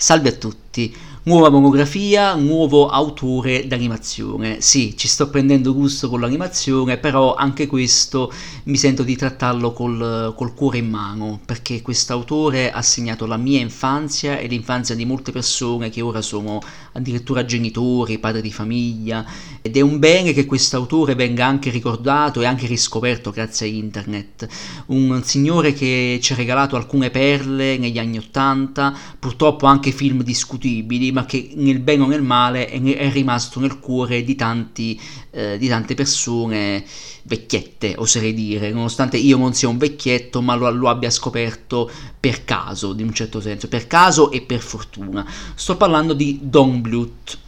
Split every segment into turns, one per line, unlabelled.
Salve a tutti, nuova monografia, nuovo autore d'animazione. Sì, ci sto prendendo gusto con l'animazione, però anche questo mi sento di trattarlo col, col cuore in mano, perché questo autore ha segnato la mia infanzia e l'infanzia di molte persone che ora sono addirittura genitori, padri di famiglia, ed è un bene che questo autore venga anche ricordato e anche riscoperto grazie a internet. Un signore che ci ha regalato alcune perle negli anni Ottanta, purtroppo anche film discutibili, ma che nel bene o nel male è, è rimasto nel cuore di, tanti, eh, di tante persone vecchiette, oserei dire, nonostante io non sia un vecchietto, ma lo, lo, abbia scoperto per caso, in un certo senso, per caso e per fortuna. Sto parlando di Don Bluth.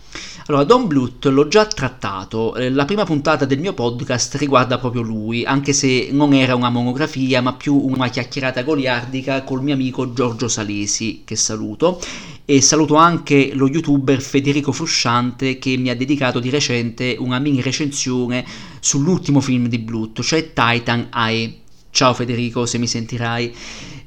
Allora, Don Bluth l'ho già trattato, eh, la prima puntata del mio podcast riguarda proprio lui, anche se non era una monografia, ma più una chiacchierata goliardica col mio amico Giorgio Salesi, che saluto, e saluto anche lo youtuber Federico Frusciante che mi ha dedicato di recente una mini recensione sull'ultimo film di Bluth, cioè Titan Eye. Ciao Federico, se mi sentirai.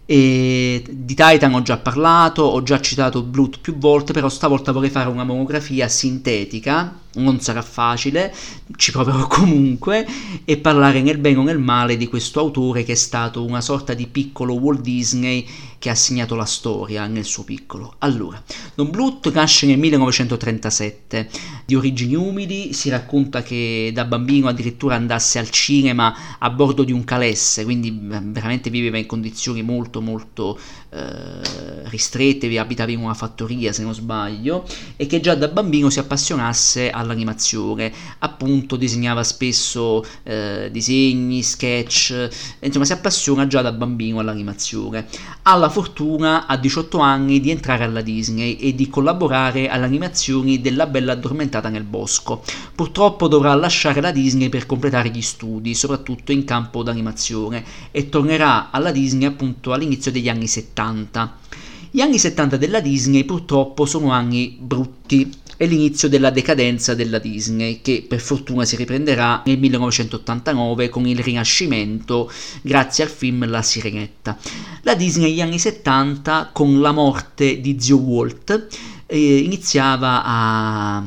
E di Titan ho già parlato, ho già citato Bluth più volte, però stavolta vorrei fare una monografia sintetica non sarà facile, ci proverò comunque, e parlare nel bene o nel male di questo autore che è stato una sorta di piccolo Walt Disney che ha segnato la storia nel suo piccolo. Allora, Don Bluth nasce nel 1937, di origini umili, si racconta che da bambino addirittura andasse al cinema a bordo di un calesse, quindi veramente viveva in condizioni molto molto eh, ristrette, abitava in una fattoria se non sbaglio, e che già da bambino si appassionasse all'animazione, appunto disegnava spesso eh, disegni, sketch, insomma si appassiona già da bambino all'animazione. Ha la fortuna a 18 anni di entrare alla Disney e di collaborare alle animazioni della Bella addormentata nel bosco. Purtroppo dovrà lasciare la Disney per completare gli studi, soprattutto in campo d'animazione, e tornerà alla Disney appunto all'inizio degli anni 70. Gli anni 70 della Disney purtroppo sono anni brutti, è l'inizio della decadenza della Disney, che per fortuna si riprenderà nel 1989 con il Rinascimento grazie al film La Sirenetta. La Disney negli anni 70, con la morte di zio Walt, eh, iniziava a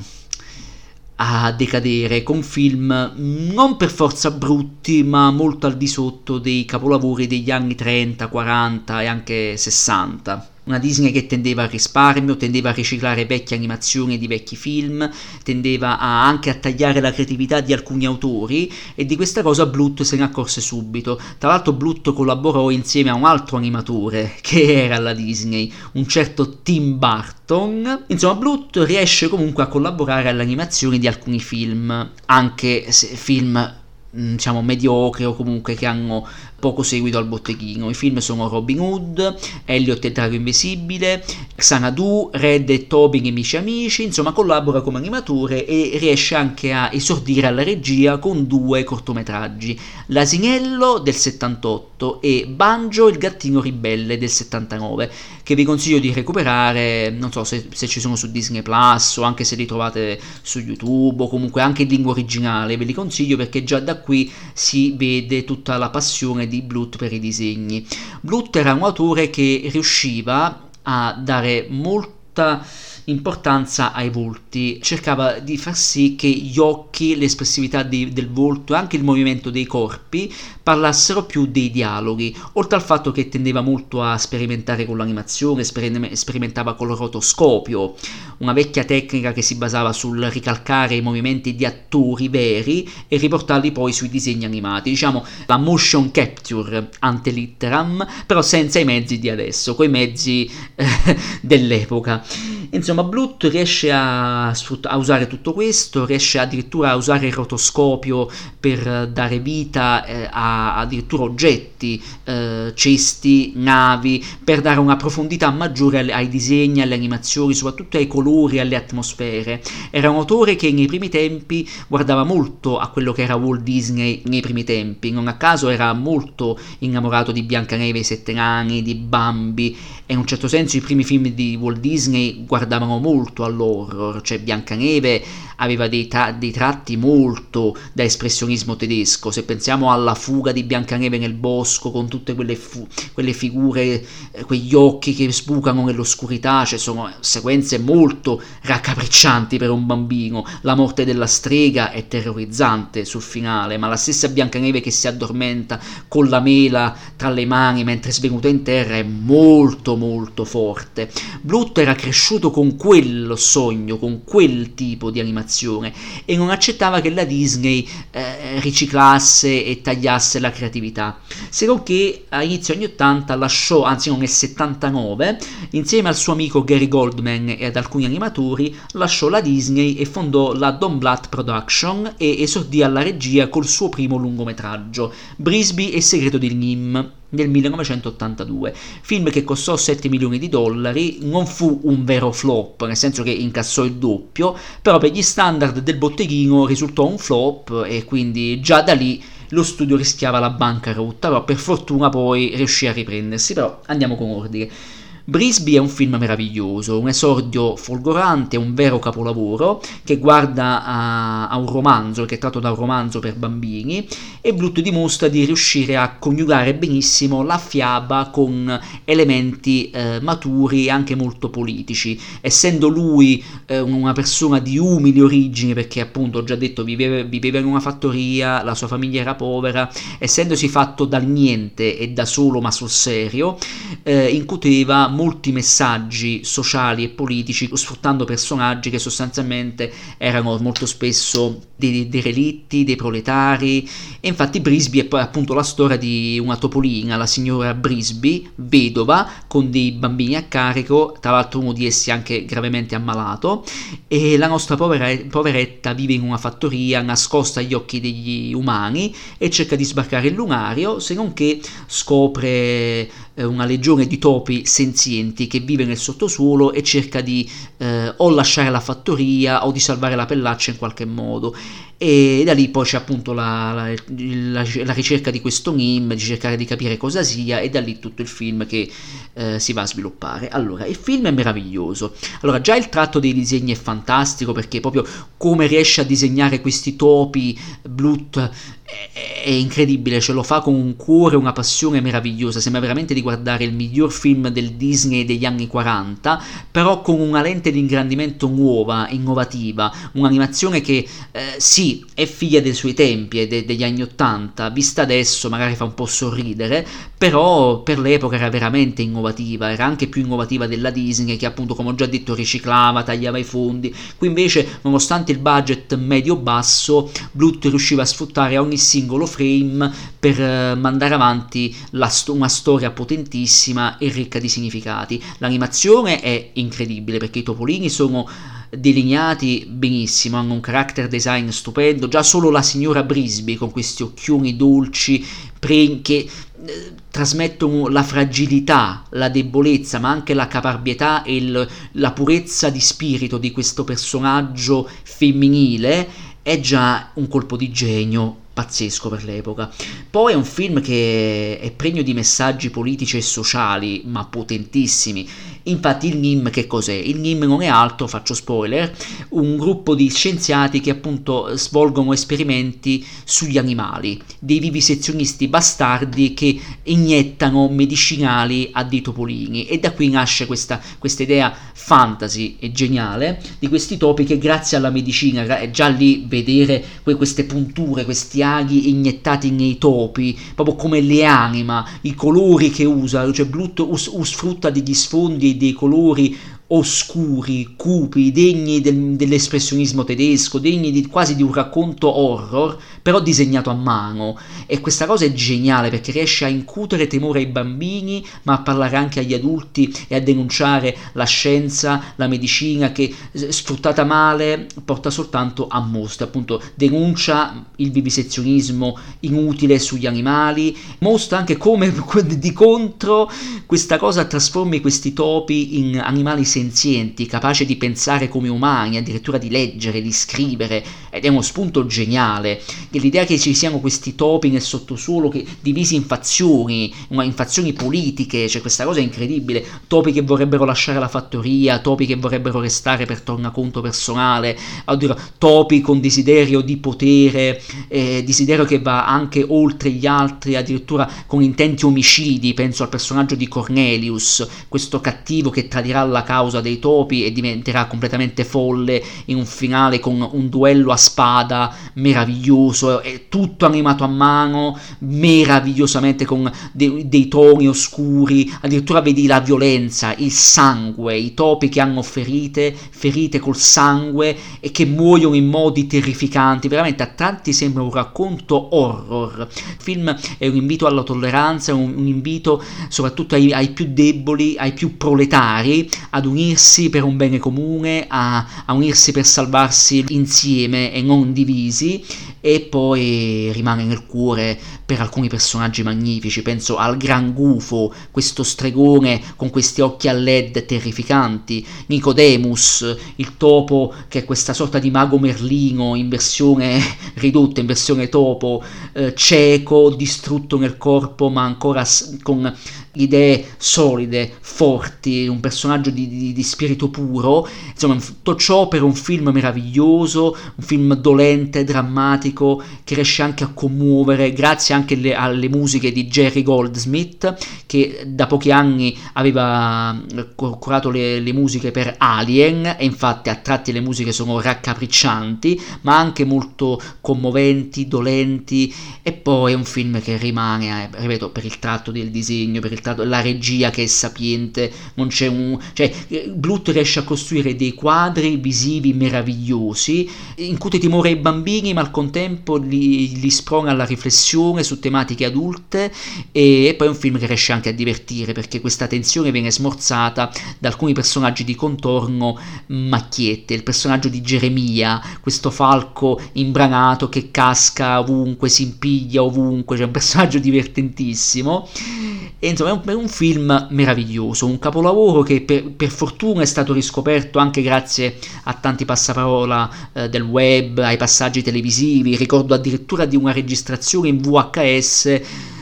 a decadere con film non per forza brutti, ma molto al di sotto dei capolavori degli anni 30, 40 e anche 60 una Disney che tendeva al risparmio, tendeva a riciclare vecchie animazioni di vecchi film, tendeva a anche a tagliare la creatività di alcuni autori e di questa cosa Bluth se ne accorse subito. Tra l'altro Bluth collaborò insieme a un altro animatore che era alla Disney, un certo Tim Burton. Insomma, Bluth riesce comunque a collaborare all'animazione di alcuni film, anche se film mm, diciamo mediocri o comunque che hanno poco seguito al botteghino. I film sono Robin Hood, Elliot e Drago Invisibile, Xanadu, Red e Tobin e Amici Amici, insomma collabora come animatore e riesce anche a esordire alla regia con due cortometraggi, L'asinello del 78 e Banjo il gattino ribelle del 79, che vi consiglio di recuperare, non so se, se ci sono su Disney Plus o anche se li trovate su YouTube o comunque anche in lingua originale, ve li consiglio perché già da qui si vede tutta la passione di Bluth per i disegni. Bluth era un autore che riusciva a dare molta importanza ai volti, cercava di far sì che gli occhi, l'espressività di, del volto e anche il movimento dei corpi parlassero più dei dialoghi, oltre al fatto che tendeva molto a sperimentare con l'animazione, sperimentava col rotoscopio, una vecchia tecnica che si basava sul ricalcare i movimenti di attori veri e riportarli poi sui disegni animati, diciamo la motion capture ante litteram, però senza i mezzi di adesso, quei mezzi eh, dell'epoca. Insomma, Bluth riesce a, a, usare tutto questo, riesce addirittura a usare il rotoscopio per dare vita eh, a addirittura oggetti, eh, cesti, navi, per dare una profondità maggiore ai, ai disegni, alle animazioni, soprattutto ai colori, alle atmosfere. Era un autore che nei primi tempi guardava molto a quello che era Walt Disney nei primi tempi, non a caso era molto innamorato di Biancaneve i Sette Nani, di Bambi e in un certo senso i primi film di Walt Disney guardavano molto all'horror, cioè Biancaneve aveva dei, ta- dei, tratti molto da espressionismo tedesco, se pensiamo alla fuga di Biancaneve nel bosco con tutte quelle, fu- quelle figure, eh, quegli occhi che sbucano nell'oscurità, cioè sono sequenze molto raccapriccianti per un bambino, la morte della strega è terrorizzante sul finale, ma la stessa Biancaneve che si addormenta con la mela tra le mani mentre svenuta in terra è molto molto forte. Blut era cresciuto con quel sogno, con quel tipo di animazione e non accettava che la Disney eh, riciclasse e tagliasse la creatività. Se non che a inizio anni 80 lasciò, anzi non nel 79, insieme al suo amico Gary Goldman e ad alcuni animatori, lasciò la Disney e fondò la Don Blatt Production e esordì alla regia col suo primo lungometraggio, Brisby e segreto del Nim nel 1982, film che costò 7 milioni di dollari, non fu un vero flop, nel senso che incassò il doppio, però per gli standard del botteghino risultò un flop e quindi già da lì lo studio rischiava la banca rotta, però per fortuna poi riuscì a riprendersi, però andiamo con ordine. Brisby è un film meraviglioso, un esordio folgorante, un vero capolavoro che guarda a, a, un romanzo, che è tratto da un romanzo per bambini e Blut dimostra di riuscire a coniugare benissimo la fiaba con elementi eh, maturi e anche molto politici. Essendo lui eh, una persona di umili origini, perché appunto ho già detto viveva, viveva in una fattoria, la sua famiglia era povera, essendosi fatto dal niente e da solo ma sul serio, eh, incuteva molti messaggi sociali e politici sfruttando personaggi che sostanzialmente erano molto spesso dei derelitti, dei proletari. E infatti Brisby è poi appunto la storia di una topolina, la signora Brisby, vedova, con dei bambini a carico, tra l'altro uno di essi anche gravemente ammalato. E la nostra povera, poveretta vive in una fattoria nascosta agli occhi degli umani e cerca di sbarcare il lunario se non che scopre eh, una legione di topi senzienti che vive nel sottosuolo e cerca di eh, o lasciare la fattoria o di salvare la pellaccia in qualche modo e da lì poi c'è appunto la, la, la, la, ricerca di questo NIM, di cercare di capire cosa sia e da lì tutto il film che eh, si va a sviluppare. Allora, il film è meraviglioso. Allora, già il tratto dei disegni è fantastico perché proprio come riesce a disegnare questi topi, Blut è, è incredibile, ce lo fa con un cuore, una passione meravigliosa, sembra veramente di guardare il miglior film del Disney degli anni 40, però con una lente di ingrandimento nuova, innovativa, un'animazione che eh, sì, è figlia dei suoi tempi e de- degli anni Ottanta, vista adesso magari fa un po' sorridere, però per l'epoca era veramente innovativa, era anche più innovativa della Disney che appunto come ho già detto riciclava, tagliava i fondi, qui invece nonostante il budget medio-basso, Blut riusciva a sfruttare ogni singolo frame per eh, mandare avanti sto- una storia potentissima e ricca di significati. L'animazione è incredibile perché i topolini sono delineati benissimo, hanno un character design stupendo, già solo la signora Brisby con questi occhioni dolci pre- che eh, trasmettono la fragilità, la debolezza, ma anche la caparbietà e il, la purezza di spirito di questo personaggio femminile, è già un colpo di genio pazzesco per l'epoca. Poi è un film che è pregno di messaggi politici e sociali, ma potentissimi. Infatti il NIM che cos'è? Il NIM non è altro, faccio spoiler, un gruppo di scienziati che appunto svolgono esperimenti sugli animali, dei vivisezionisti bastardi che iniettano medicinali a dei topolini e da qui nasce questa, questa idea fantasy e geniale di questi topi che grazie alla medicina, già lì vedere queste punture, questi aghi iniettati nei topi, proprio come le anima, i colori che usa, cioè Blut us, sfrutta degli sfondi dei colori oscuri, cupi, degni del, dell'espressionismo tedesco, degni di, quasi di un racconto horror, però disegnato a mano. E questa cosa è geniale perché riesce a incutere temore ai bambini, ma a parlare anche agli adulti e a denunciare la scienza, la medicina che sfruttata male porta soltanto a mostre. Appunto, denuncia il vivisezionismo inutile sugli animali, mostra anche come di contro questa cosa trasformi questi topi in animali senzienti senzienti, capace di pensare come umani, addirittura di leggere, di scrivere, ed è uno spunto geniale. L'idea che ci siano questi topi nel sottosuolo che, divisi in fazioni, in fazioni politiche, cioè questa cosa è incredibile, topi che vorrebbero lasciare la fattoria, topi che vorrebbero restare per tornaconto personale, oddio, topi con desiderio di potere, eh, desiderio che va anche oltre gli altri, addirittura con intenti omicidi, penso al personaggio di Cornelius, questo cattivo che tradirà la causa dei topi e diventerà completamente folle in un finale con un duello a spada meraviglioso, è tutto animato a mano, meravigliosamente con dei, dei toni oscuri, addirittura vedi la violenza, il sangue, i topi che hanno ferite, ferite col sangue e che muoiono in modi terrificanti, veramente a tratti sembra un racconto horror. Il film è un invito alla tolleranza, un, un invito soprattutto ai, ai, più deboli, ai più proletari, ad unirsi per un bene comune, a, a unirsi per salvarsi insieme e non divisi e poi rimane nel cuore per alcuni personaggi magnifici, penso al Gran Gufo, questo stregone con questi occhi a led terrificanti, Nicodemus, il topo che è questa sorta di mago merlino in versione ridotta, in versione topo, eh, cieco, distrutto nel corpo ma ancora con idee solide, forti, un personaggio di, di, di, spirito puro, insomma tutto ciò per un film meraviglioso, un film dolente, drammatico, che riesce anche a commuovere grazie anche alle, alle musiche di Jerry Goldsmith, che da pochi anni aveva eh, curato le, le musiche per Alien e infatti a tratti le musiche sono raccapriccianti, ma anche molto commoventi, dolenti e poi è un film che rimane, eh, ripeto, per il tratto del disegno, per il tratto la regia che è sapiente, non c'è un... cioè Blut riesce a costruire dei quadri visivi meravigliosi, incute timore ai bambini ma al contempo li, li sprona alla riflessione su tematiche adulte e, poi è un film che riesce anche a divertire perché questa tensione viene smorzata da alcuni personaggi di contorno macchiette, il personaggio di Geremia, questo falco imbranato che casca ovunque, si impiglia ovunque, c'è cioè un personaggio divertentissimo e insomma è un, è un, film meraviglioso, un capolavoro che per, per, fortuna è stato riscoperto anche grazie a tanti passaparola eh, del web, ai passaggi televisivi. Ricordo addirittura di una registrazione in VHS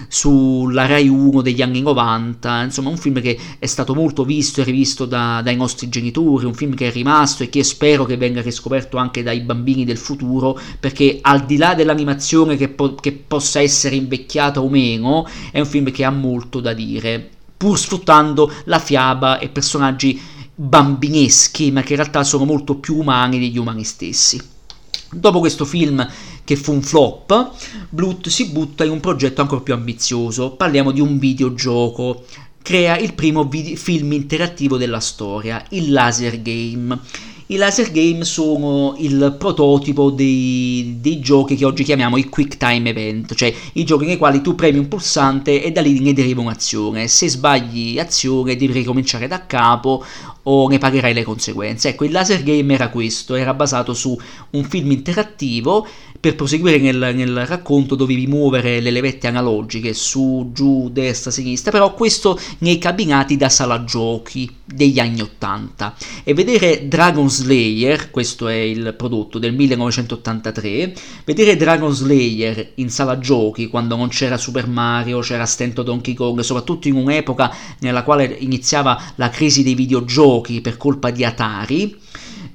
sulla Rai 1 degli anni 90, insomma un film che è stato molto visto e rivisto da, dai nostri genitori, un film che è rimasto e che spero che venga riscoperto anche dai bambini del futuro, perché al di là dell'animazione che, po- che possa essere invecchiata o meno, è un film che ha molto da dire, pur sfruttando la fiaba e personaggi bambineschi, ma che in realtà sono molto più umani degli umani stessi. Dopo questo film che fu un flop, Blut si butta in un progetto ancora più ambizioso. Parliamo di un videogioco. Crea il primo video- film interattivo della storia, il Laser Game. I laser game sono il prototipo dei, dei, giochi che oggi chiamiamo i quick time event, cioè i giochi nei quali tu premi un pulsante e da lì ne deriva un'azione. Se sbagli azione devi ricominciare da capo o ne pagherai le conseguenze. Ecco, il laser game era questo, era basato su un film interattivo per proseguire nel, nel, racconto dovevi muovere le levette analogiche su, giù, destra, sinistra, però questo nei cabinati da sala giochi degli anni 80 e vedere Dragon Slayer, questo è il prodotto del 1983, vedere Dragon Slayer in sala giochi quando non c'era Super Mario, c'era stento Donkey Kong, soprattutto in un'epoca nella quale iniziava la crisi dei videogiochi per colpa di Atari,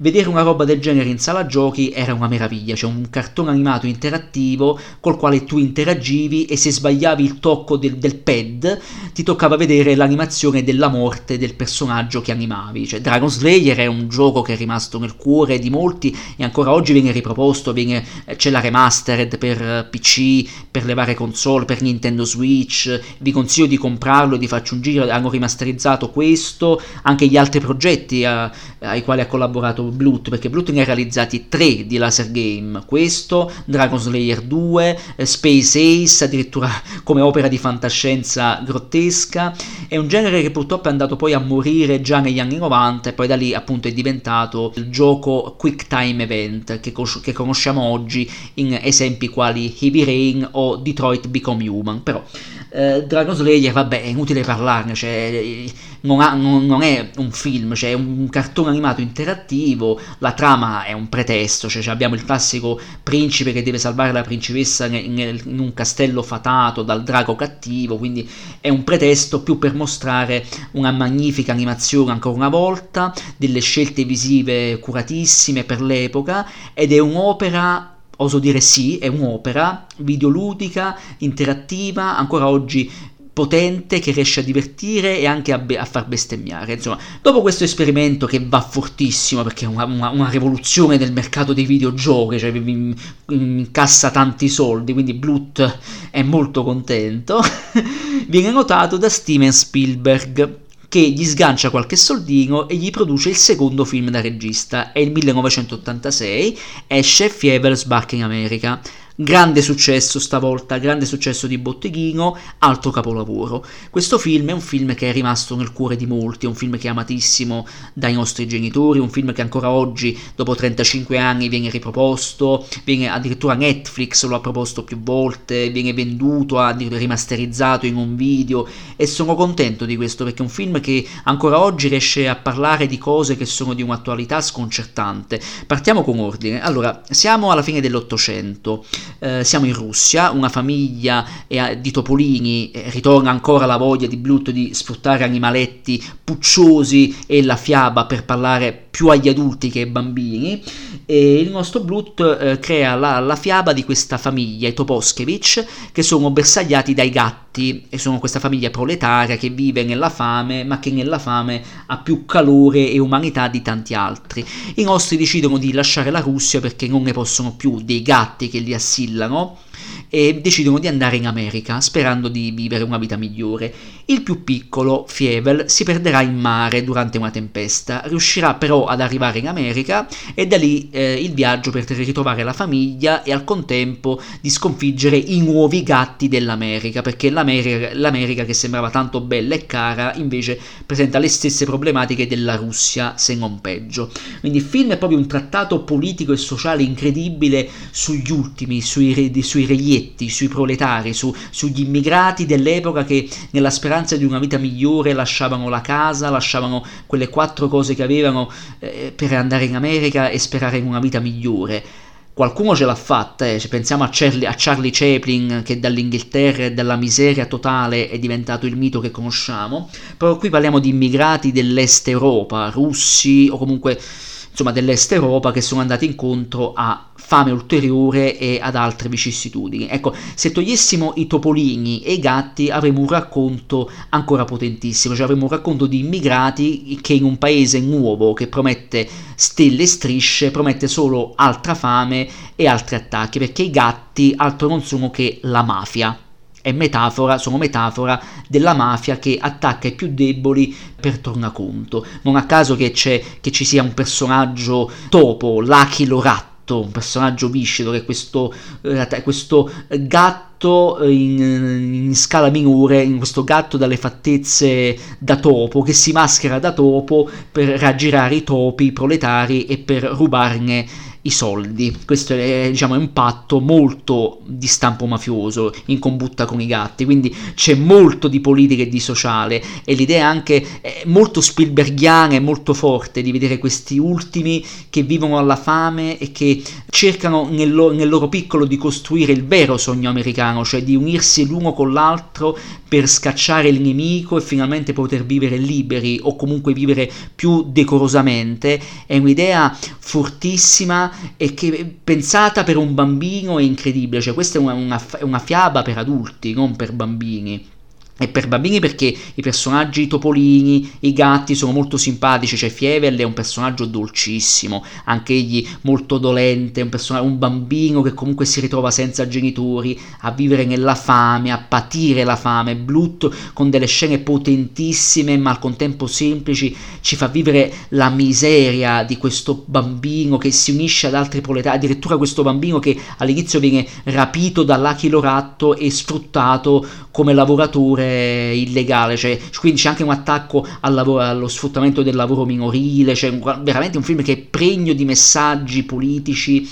vedere una roba del genere in sala giochi era una meraviglia, cioè un cartone animato interattivo col quale tu interagivi e se sbagliavi il tocco del, del pad ti toccava vedere l'animazione della morte del personaggio che animavi. Cioè Dragon Slayer è un gioco che è rimasto nel cuore di molti e ancora oggi viene riproposto, viene, eh, c'è la remastered per eh, PC, per le varie console, per Nintendo Switch, vi consiglio di comprarlo di farci un giro, hanno rimasterizzato questo, anche gli altri progetti a, eh, ai quali ha collaborato Blut, perché Blut ne ha realizzati tre di laser game, questo, Dragon Slayer 2, eh, Space Ace, addirittura come opera di fantascienza grottesca, è un genere che purtroppo è andato poi a morire già negli anni 90 e poi da lì appunto è diventato il gioco Quick Time Event che, che conosciamo oggi in esempi quali Heavy Rain o Detroit Become Human, però Eh, Dragon Slayer, vabbè, è inutile parlarne, cioè, non, ha, non, non, è un film, cioè è un cartone animato interattivo, la trama è un pretesto, cioè, cioè abbiamo il classico principe che deve salvare la principessa in un castello fatato dal drago cattivo, quindi è un pretesto più per mostrare una magnifica animazione ancora una volta, delle scelte visive curatissime per l'epoca ed è un'opera oso dire sì, è un'opera videoludica, interattiva, ancora oggi potente che riesce a divertire e anche a, be- a, far bestemmiare. Insomma, dopo questo esperimento che va fortissimo perché è una, una, una rivoluzione del mercato dei videogiochi, cioè incassa tanti soldi, quindi Blut è molto contento, viene notato da Steven Spielberg che gli sgancia qualche soldino e gli produce il secondo film da regista. È il 1986, esce Fievel Bark in America. Grande successo stavolta, grande successo di botteghino, altro capolavoro. Questo film è un film che è rimasto nel cuore di molti, è un film che è amatissimo dai nostri genitori, un film che ancora oggi, dopo 35 anni, viene riproposto, viene addirittura Netflix lo ha proposto più volte, viene venduto, rimasterizzato in un video e sono contento di questo perché è un film che ancora oggi riesce a parlare di cose che sono di un'attualità sconcertante. Partiamo con ordine. Allora, siamo alla fine dell'Ottocento. Eh, siamo in Russia, una famiglia eh, di topolini, eh, ritorna ancora la voglia di Blut di sfruttare animaletti pucciosi e la fiaba per parlare più agli adulti che ai bambini e il nostro Blut eh, crea la, la, fiaba di questa famiglia, i Toposkevich, che sono bersagliati dai gatti e sono questa famiglia proletaria che vive nella fame ma che nella fame ha più calore e umanità di tanti altri. I nostri decidono di lasciare la Russia perché non ne possono più dei gatti che li assillano e decidono di andare in America sperando di vivere una vita migliore. Il più piccolo, Fievel, si perderà in mare durante una tempesta, riuscirà però ad arrivare in America e da lì eh, il viaggio per ritrovare la famiglia e al contempo di sconfiggere i nuovi gatti dell'America, perché l'America, l'America che sembrava tanto bella e cara invece presenta le stesse problematiche della Russia, se non peggio. Quindi il film è proprio un trattato politico e sociale incredibile sugli ultimi, sui, sui vecchietti, sui proletari, su, sugli immigrati dell'epoca che nella speranza di una vita migliore lasciavano la casa, lasciavano quelle quattro cose che avevano eh, per andare in America e sperare in una vita migliore. Qualcuno ce l'ha fatta, eh. pensiamo a Charlie, a Charlie Chaplin che dall'Inghilterra e dalla miseria totale è diventato il mito che conosciamo, però qui parliamo di immigrati dell'est Europa, russi o comunque insomma dell'est Europa che sono andati incontro a fame ulteriore e ad altre vicissitudini. Ecco, se togliessimo i topolini e i gatti avremmo un racconto ancora potentissimo, cioè avremmo un racconto di immigrati che in un paese nuovo che promette stelle e strisce, promette solo altra fame e altri attacchi, perché i gatti altro non sono che la mafia è metafora, sono metafora della mafia che attacca i più deboli per tornaconto. Non a caso che, che ci sia un personaggio topo, l'Achilo Ratto, un personaggio viscido che è questo, eh, questo gatto in, in, scala minore, in questo gatto dalle fattezze da topo, che si maschera da topo per raggirare i topi proletari e per rubarne i soldi. Questo è, diciamo, è un patto molto di stampo mafioso in combutta con i gatti, quindi c'è molto di politica e di sociale e l'idea anche molto Spielbergiana e molto forte di vedere questi ultimi che vivono alla fame e che cercano nel, lo, nel loro piccolo di costruire il vero sogno americano, cioè di unirsi l'uno con l'altro per scacciare il nemico e finalmente poter vivere liberi o comunque vivere più decorosamente. È un'idea fortissima e che pensata per un bambino è incredibile, cioè questa è una, una, una fiaba per adulti, non per bambini. E per bambini perché i personaggi topolini, i gatti sono molto simpatici, cioè Fievel è un personaggio dolcissimo, anche egli molto dolente, un, person- un bambino che comunque si ritrova senza genitori, a vivere nella fame, a patire la fame. Blut con delle scene potentissime ma al contempo semplici ci fa vivere la miseria di questo bambino che si unisce ad altri proletari, addirittura questo bambino che all'inizio viene rapito dall'Achilo Ratto e sfruttato come lavoratore illegale, cioè, quindi c'è anche un attacco al lavoro, allo sfruttamento del lavoro minorile, cioè veramente un film che è pregno di messaggi politici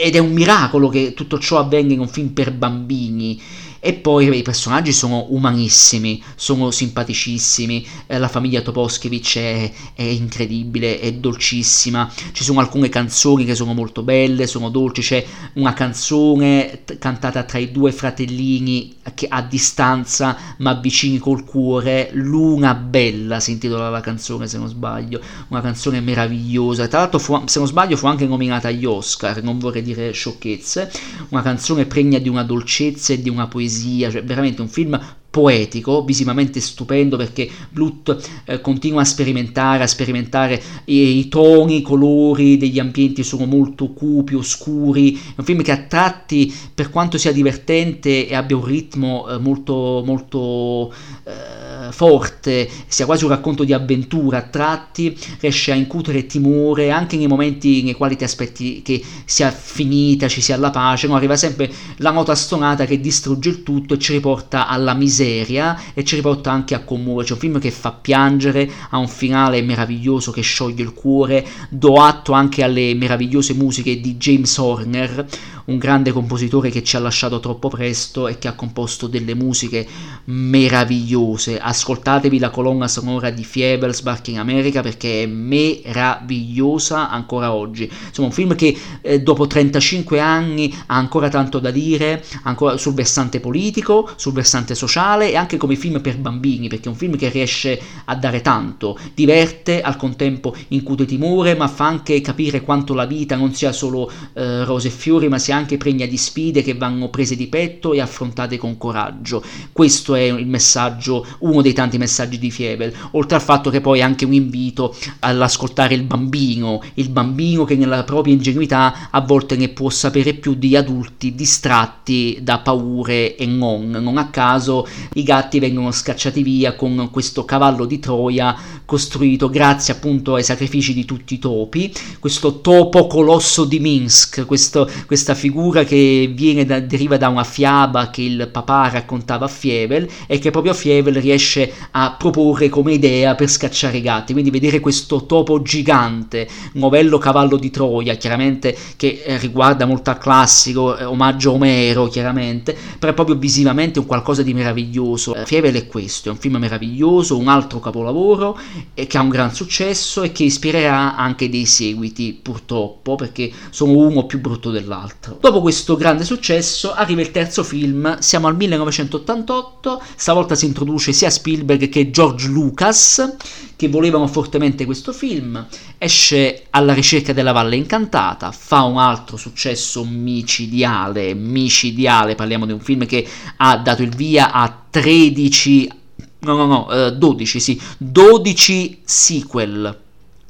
ed è un miracolo che tutto ciò avvenga in un film per bambini E poi i personaggi sono umanissimi, sono simpaticissimi, eh, la famiglia Toposkevich è, è, incredibile, è dolcissima, ci sono alcune canzoni che sono molto belle, sono dolci, c'è una canzone t- cantata tra i due fratellini che a distanza ma vicini col cuore, Luna Bella si intitola la canzone se non sbaglio, una canzone meravigliosa, tra l'altro fu, se non sbaglio fu anche nominata agli Oscar, non vorrei dire sciocchezze, una canzone pregna di una dolcezza e di una poesia, cioè veramente un film poetico, visivamente stupendo perché Blut eh, continua a sperimentare, a sperimentare i, i, toni, i colori degli ambienti sono molto cupi, oscuri, è un film che a tratti, per quanto sia divertente e abbia un ritmo eh, molto, molto eh, forte, sia quasi un racconto di avventura a tratti, riesce a incutere timore anche nei momenti nei quali ti aspetti che sia finita, ci sia la pace, no? arriva sempre la nota stonata che distrugge il tutto e ci riporta alla miseria miseria e ci riporta anche a commuoverci. È un film che fa piangere, ha un finale meraviglioso che scioglie il cuore. Do atto anche alle meravigliose musiche di James Horner, un grande compositore che ci ha lasciato troppo presto e che ha composto delle musiche meravigliose. Ascoltatevi la colonna sonora di Fiebelsbach in America perché è meravigliosa ancora oggi. Insomma, un film che eh, dopo 35 anni ha ancora tanto da dire, ancora sul versante politico, sul versante sociale e anche come film per bambini, perché è un film che riesce a dare tanto, diverte, al contempo incute timore, ma fa anche capire quanto la vita non sia solo eh, rose e fiori, ma sia anche pregna di sfide che vanno prese di petto e affrontate con coraggio. Questo è il messaggio, uno dei tanti messaggi di Fiebel, oltre al fatto che poi è anche un invito all'ascoltare il bambino, il bambino che nella propria ingenuità a volte ne può sapere più di adulti distratti da paure e non. Non a caso i gatti vengono scacciati via con questo cavallo di Troia costruito grazie appunto ai sacrifici di tutti i topi, questo topo colosso di Minsk, questo, questa figura che da, deriva da una fiaba che il papà raccontava a Fievel e che proprio Fievel riesce a proporre come idea per scacciare i gatti. Quindi vedere questo topo gigante, novello cavallo di Troia, chiaramente che eh, riguarda molto al classico, eh, omaggio a Omero, chiaramente, però è proprio visivamente un qualcosa di meraviglioso. Eh, Fievel è questo, è un film meraviglioso, un altro capolavoro e che ha un gran successo e che ispirerà anche dei seguiti, purtroppo, perché sono uno più brutto dell'altro. Dopo questo grande successo arriva il terzo film, siamo al 1988, stavolta si introduce sia Spielberg che George Lucas, che volevano fortemente questo film, esce alla ricerca della Valle Incantata, fa un altro successo micidiale, micidiale, parliamo di un film che ha dato il via a 13 no no no, eh, 12 sì, 12 sequel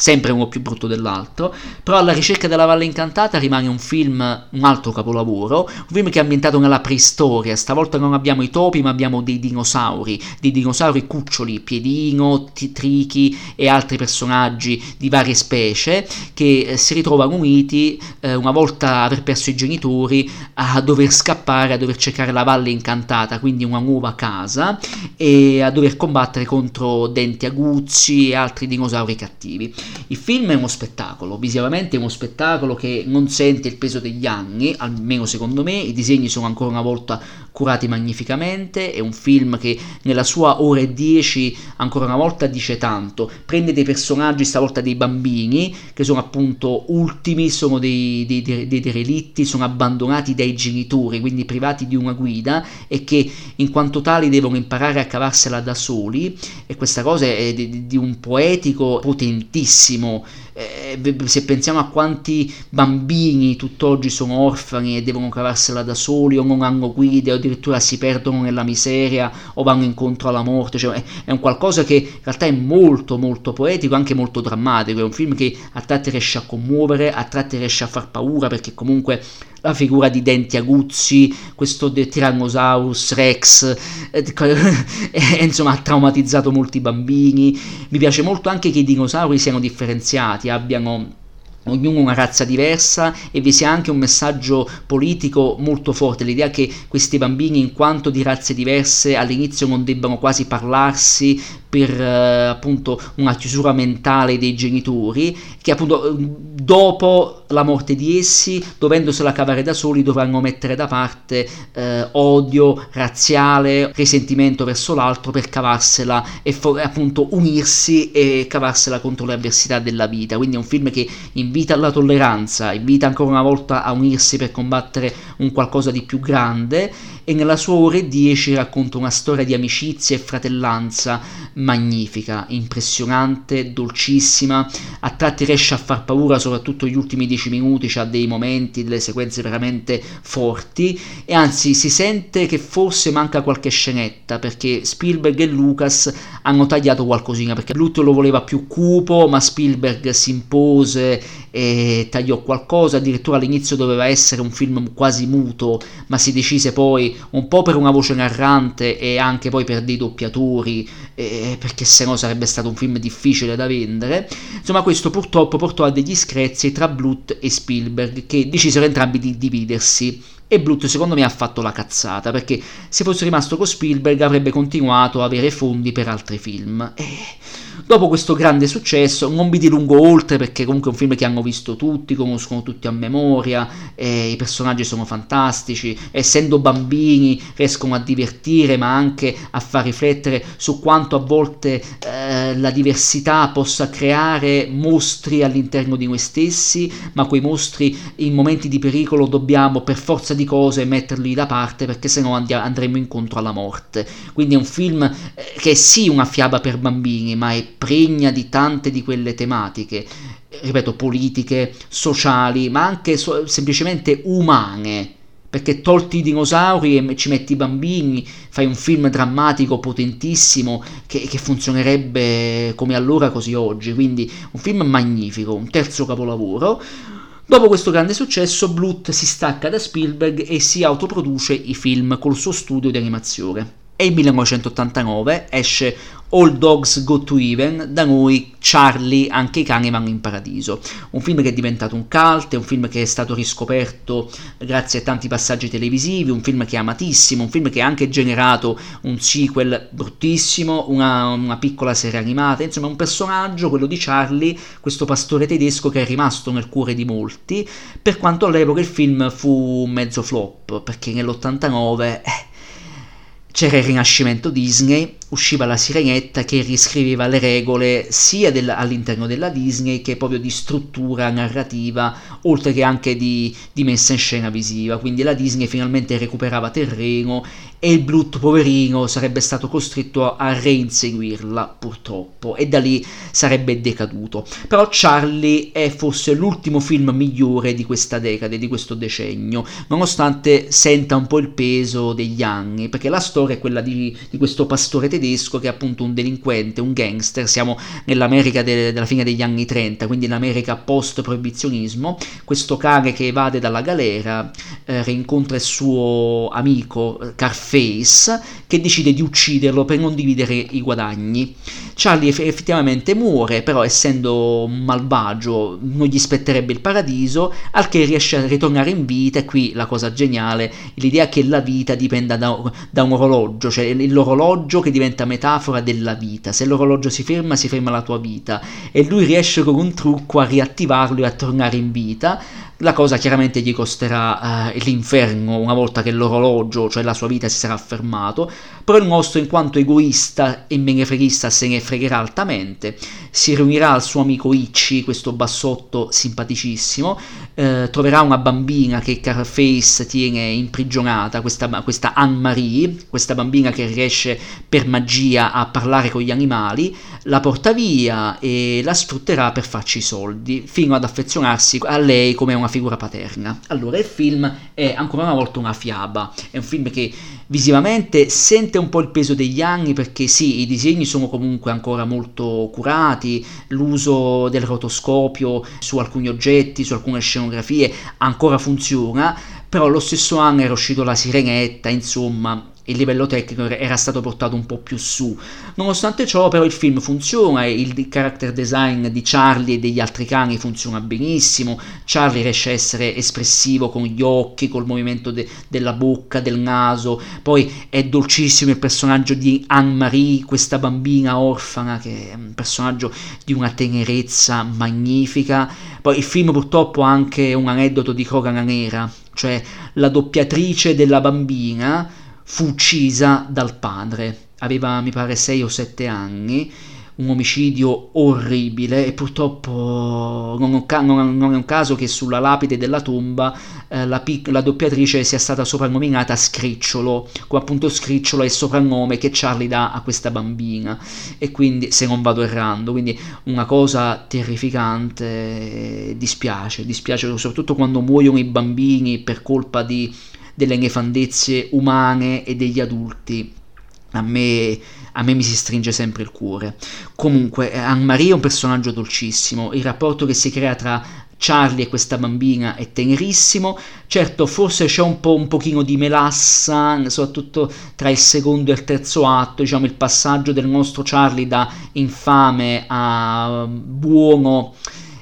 sempre uno più brutto dell'altro, però alla ricerca della Valle Incantata rimane un film, un altro capolavoro, un film che è ambientato nella preistoria, stavolta non abbiamo i topi ma abbiamo dei dinosauri, dei dinosauri cuccioli, Piedino, Trichi e altri personaggi di varie specie che eh, si ritrovano uniti eh, una volta aver perso i genitori a dover scappare, a dover cercare la Valle Incantata, quindi una nuova casa e a dover combattere contro denti aguzzi e altri dinosauri cattivi. Il film è uno spettacolo, visivamente è uno spettacolo che non sente il peso degli anni, almeno secondo me, i disegni sono ancora una volta curati magnificamente, è un film che nella sua ora e dieci ancora una volta dice tanto, prende dei personaggi, stavolta dei bambini, che sono appunto ultimi, sono dei, dei, dei, derelitti, sono abbandonati dai genitori, quindi privati di una guida e che in quanto tali devono imparare a cavarsela da soli. E questa cosa è di, di un poetico potentissimo eh, se pensiamo a quanti bambini tutt'oggi sono orfani e devono cavarsela da soli o non hanno guide o addirittura si perdono nella miseria o vanno incontro alla morte, cioè, è, un qualcosa che in realtà è molto molto poetico, anche molto drammatico, è un film che a tratti riesce a commuovere, a tratti riesce a far paura perché comunque la figura di denti aguzzi, questo Tyrannosaurus Rex, eh, insomma ha traumatizzato molti bambini. Mi piace molto anche che i dinosauri siano differenziati, abbiano ognuno una razza diversa e vi sia anche un messaggio politico molto forte, l'idea che questi bambini in quanto di razze diverse all'inizio non debbano quasi parlarsi per eh, appunto una chiusura mentale dei genitori che appunto dopo la morte di essi, dovendosela cavare da soli, dovranno mettere da parte eh, odio razziale, risentimento verso l'altro per cavarsela e for- appunto unirsi e cavarsela contro le avversità della vita. Quindi è un film che invita alla tolleranza, invita ancora una volta a unirsi per combattere un qualcosa di più grande e nella sua ore 10 racconta una storia di amicizia e fratellanza magnifica, impressionante, dolcissima, a tratti riesce a far paura soprattutto gli ultimi 10 minuti, ha dei momenti, delle sequenze veramente forti e anzi si sente che forse manca qualche scenetta perché Spielberg e Lucas hanno tagliato qualcosina perché Luther lo voleva più cupo ma Spielberg si impose e tagliò qualcosa, addirittura all'inizio doveva essere un film quasi muto ma si decise poi un po' per una voce narrante e anche poi per dei doppiatori, eh, perché sennò sarebbe stato un film difficile da vendere. Insomma, questo purtroppo portò a degli screzi tra Bluth e Spielberg, che decisero entrambi di dividersi. E Bluth secondo me ha fatto la cazzata, perché se fosse rimasto con Spielberg avrebbe continuato a avere fondi per altri film. E Dopo questo grande successo, non vi dilungo oltre perché comunque è un film che hanno visto tutti, conoscono tutti a memoria, i personaggi sono fantastici, essendo bambini riescono a divertire ma anche a far riflettere su quanto a volte eh, la diversità possa creare mostri all'interno di noi stessi, ma quei mostri in momenti di pericolo dobbiamo per forza di cose metterli da parte perché sennò and- andremo incontro alla morte. Quindi è un film eh, che è sì una fiaba per bambini, ma è pregna di tante di quelle tematiche, ripeto, politiche, sociali, ma anche so- semplicemente umane. Perché tolti i dinosauri e ci metti i bambini, fai un film drammatico potentissimo che, che funzionerebbe come allora così oggi. Quindi un film magnifico, un terzo capolavoro. Dopo questo grande successo, Bluth si stacca da Spielberg e si autoproduce i film col suo studio di animazione. E nel 1989 esce All Dogs Go to Even, da noi Charlie, anche i cani vanno in paradiso. Un film che è diventato un cult, un film che è stato riscoperto grazie a tanti passaggi televisivi, un film che è amatissimo, un film che ha anche generato un sequel bruttissimo, una, una piccola serie animata, insomma un personaggio, quello di Charlie, questo pastore tedesco che è rimasto nel cuore di molti, per quanto all'epoca il film fu mezzo flop, perché nell'89... Eh, c'era il rinascimento Disney, usciva la Sirenetta che riscriveva le regole sia del, all'interno della Disney che proprio di struttura narrativa, oltre che anche di, di, messa in scena visiva. Quindi la Disney finalmente recuperava terreno e il Blut, poverino, sarebbe stato costretto a reinseguirla, purtroppo, e da lì sarebbe decaduto. Però Charlie è forse l'ultimo film migliore di questa decade, di questo decennio, nonostante senta un po' il peso degli anni, perché la storia è quella di, di questo pastore tedesco che è appunto un delinquente, un gangster, siamo nell'America de, della fine degli anni 30, quindi l'America post-proibizionismo, questo cane che evade dalla galera eh, rincontra il suo amico Carfino, Face che decide di ucciderlo per non dividere i guadagni. Charlie effettivamente muore, però essendo malvagio non gli spetterebbe il paradiso, al che riesce a ritornare in vita e qui la cosa geniale, l'idea che la vita dipenda da, da un orologio, cioè l'orologio che diventa metafora della vita, se l'orologio si ferma si ferma la tua vita. E lui riesce con un trucco a riattivarlo e a tornare in vita, la cosa chiaramente gli costerà uh, l'inferno una volta che l'orologio, cioè la sua vita, si sarà fermato, però il mostro in quanto egoista e menefreghista se ne fregherà altamente, si riunirà al suo amico Icci, questo bassotto simpaticissimo, eh, troverà una bambina che Carface tiene imprigionata, questa, questa Anne-Marie, questa bambina che riesce per magia a parlare con gli animali, la porta via e la sfrutterà per farci i soldi, fino ad affezionarsi a lei come una figura paterna. Allora il film è ancora una volta una fiaba, è un film che visivamente sente un po' il peso degli anni perché sì, i disegni sono comunque ancora molto curati, l'uso del rotoscopio su alcuni oggetti, su alcune scenografie ancora funziona, però lo stesso anno era uscito La Sirenetta, insomma, il livello tecnico era stato portato un po' più su. Nonostante ciò, però, il film funziona, il character design di Charlie e degli altri cani funziona benissimo. Charlie riesce a essere espressivo con gli occhi, col movimento de- della bocca, del naso. Poi è dolcissimo il personaggio di Anne-Marie, questa bambina orfana, che è un personaggio di una tenerezza magnifica. Poi il film purtroppo ha anche un aneddoto di cronaca nera, cioè la doppiatrice della bambina fu uccisa dal padre. Aveva, mi pare, 6 o 7 anni, un omicidio orribile e purtroppo non, non, è un caso che sulla lapide della tomba eh, la, la, doppiatrice sia stata soprannominata Scricciolo, come appunto Scricciolo è il soprannome che Charlie dà a questa bambina e quindi se non vado errando, quindi una cosa terrificante, dispiace, dispiace soprattutto quando muoiono i bambini per colpa di delle nefandezze umane e degli adulti. A me, a me, mi si stringe sempre il cuore. Comunque, Anne-Marie è un personaggio dolcissimo, il rapporto che si crea tra Charlie e questa bambina è tenerissimo. Certo, forse c'è un po' un pochino di melassa, soprattutto tra il secondo e il terzo atto, diciamo il passaggio del nostro Charlie da infame a buono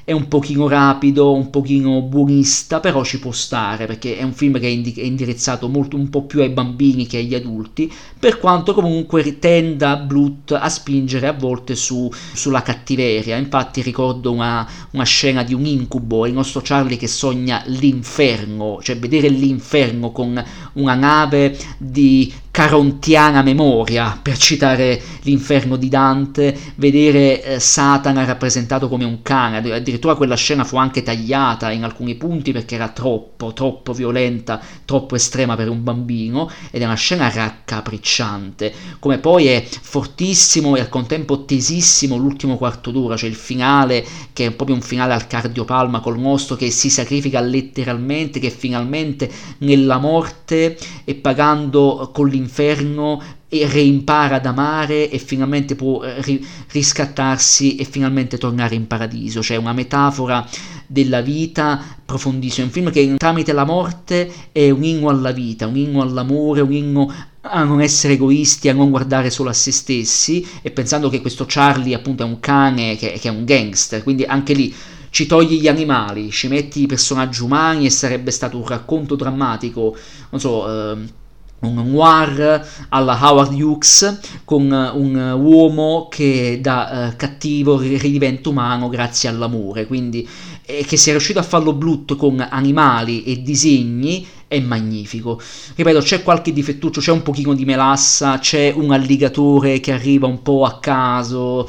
è un pochino rapido, un pochino buonista, però ci può stare perché è un film che è, indi- è indirizzato molto un po' più ai bambini che agli adulti, per quanto comunque tenda Blut a spingere a volte su, sulla cattiveria. Infatti ricordo una, una scena di un incubo, il nostro Charlie che sogna l'inferno, cioè vedere l'inferno con una nave di carontiana memoria, per citare l'inferno di Dante, vedere eh, Satana rappresentato come un cane, addirittura quella scena fu anche tagliata in alcuni punti perché era troppo, troppo violenta, troppo estrema per un bambino ed è una scena raccapricciante, come poi è fortissimo e al contempo tesissimo l'ultimo quarto d'ora, cioè il finale che è proprio un finale al cardiopalma col mostro che si sacrifica letteralmente, che finalmente nella morte e pagando con l'inferno e reimpara ad amare e finalmente può eh, ri- riscattarsi e finalmente tornare in paradiso. Cioè una metafora della vita profondissima. Un film che tramite la morte è un inno alla vita, un inno all'amore, un inno a non essere egoisti, a non guardare solo a se stessi e pensando che questo Charlie appunto è un cane che, che è un gangster, quindi anche lì ci togli gli animali, ci metti i personaggi umani e sarebbe stato un racconto drammatico, non so... Eh, un noir alla Howard Hughes con un uomo che da uh, cattivo ridiventa umano grazie all'amore, quindi eh, che sia riuscito a farlo brutto con animali e disegni è magnifico. Ripeto, c'è qualche difettuccio, c'è un pochino di melassa, c'è un alligatore che arriva un po' a caso,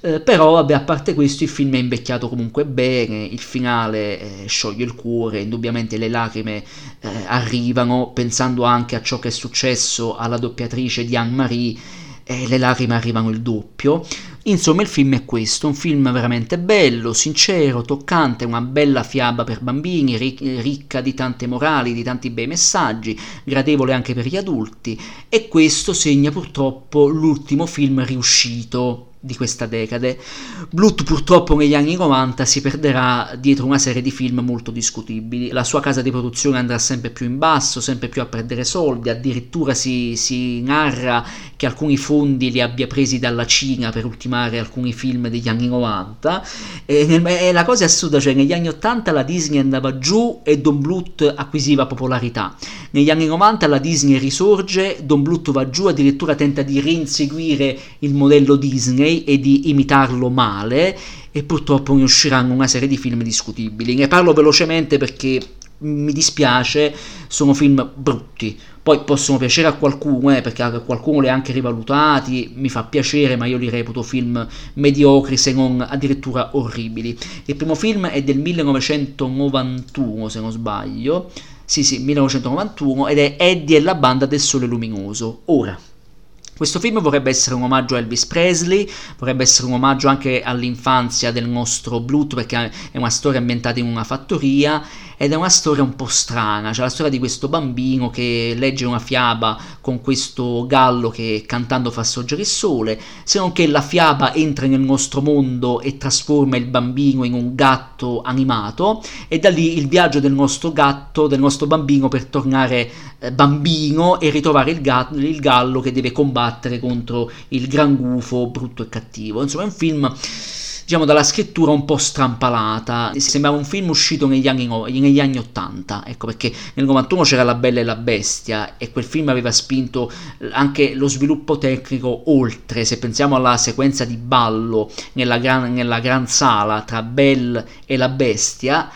eh, però vabbè, a parte questo il film è invecchiato comunque bene, il finale eh, scioglie il cuore, indubbiamente le lacrime eh, arrivano, pensando anche a ciò che è successo alla doppiatrice di Anne-Marie, le lacrime arrivano il doppio. Insomma, il film è questo, un film veramente bello, sincero, toccante, una bella fiaba per bambini, ricca di tante morali, di tanti bei messaggi, gradevole anche per gli adulti, e questo segna purtroppo l'ultimo film riuscito di questa decade. Blut purtroppo negli anni 90 si perderà dietro una serie di film molto discutibili. La sua casa di produzione andrà sempre più in basso, sempre più a perdere soldi, addirittura si, si narra che alcuni fondi li abbia presi dalla Cina per ultimare alcuni film degli anni 90. E, e la cosa è assurda, cioè negli anni 80 la Disney andava giù e Don Bluth acquisiva popolarità. Negli anni 90 la Disney risorge, Don Bluth va giù, addirittura tenta di reinseguire il modello Disney e di imitarlo male e purtroppo ne usciranno una serie di film discutibili. Ne parlo velocemente perché mi dispiace, sono film brutti. Poi possono piacere a qualcuno, eh, perché qualcuno li ha anche rivalutati, mi fa piacere, ma io li reputo film mediocri, se non addirittura orribili. Il primo film è del 1991, se non sbaglio. Sì, sì, 1991, ed è Eddie e la banda del sole luminoso. Ora, Questo film vorrebbe essere un omaggio a Elvis Presley, vorrebbe essere un omaggio anche all'infanzia del nostro Blut perché è una storia ambientata in una fattoria ed è una storia un po' strana, c'è la storia di questo bambino che legge una fiaba con questo gallo che cantando fa sorgere il sole, se non che la fiaba entra nel nostro mondo e trasforma il bambino in un gatto animato e da lì il viaggio del nostro gatto, del nostro bambino per tornare eh, bambino e ritrovare il, gatto, il gallo che deve combattere contro il gran gufo brutto e cattivo. Insomma è un film diciamo dalla scrittura un po' strampalata, sembrava un film uscito negli anni, negli anni 80, ecco perché nel 91 c'era La Bella e la Bestia e quel film aveva spinto anche lo sviluppo tecnico oltre, se pensiamo alla sequenza di ballo nella gran, nella gran sala tra Belle e la Bestia,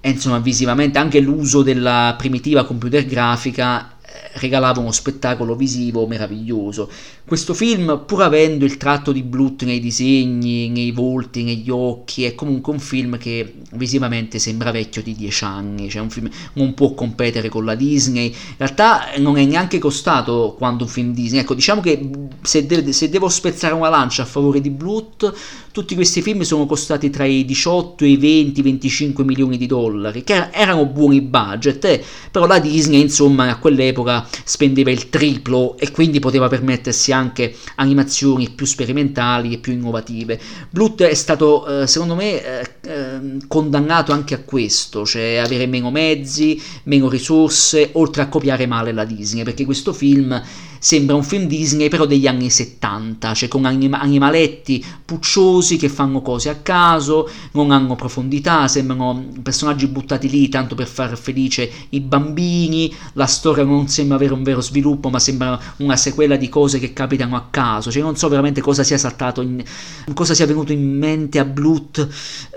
e insomma visivamente anche l'uso della primitiva computer grafica regalava uno spettacolo visivo meraviglioso. Questo film, pur avendo il tratto di Blut nei disegni, nei volti, negli occhi, è comunque un film che visivamente sembra vecchio di dieci anni, cioè un film non può competere con la Disney. In realtà non è neanche costato quando un film Disney. Ecco, diciamo che se, de- se devo spezzare una lancia a favore di Blut, tutti questi film sono costati tra i 18 e i 20, 25 milioni di dollari, che erano buoni budget, eh? però la Disney, insomma, a quell'epoca spendeva il triplo e quindi poteva permettersi anche animazioni più sperimentali e più innovative. Blut è stato, eh, secondo me, eh, ehm, condannato anche a questo, cioè avere meno mezzi, meno risorse, oltre a copiare male la Disney, perché questo film sembra un film Disney però degli anni 70, cioè con anima- animaletti pucciosi che fanno cose a caso, non hanno profondità, sembrano personaggi buttati lì tanto per far felice i bambini, la storia non sembra avere un vero sviluppo ma sembra una sequela di cose che capitano a caso, cioè non so veramente cosa sia saltato, in, cosa sia venuto in mente a Blut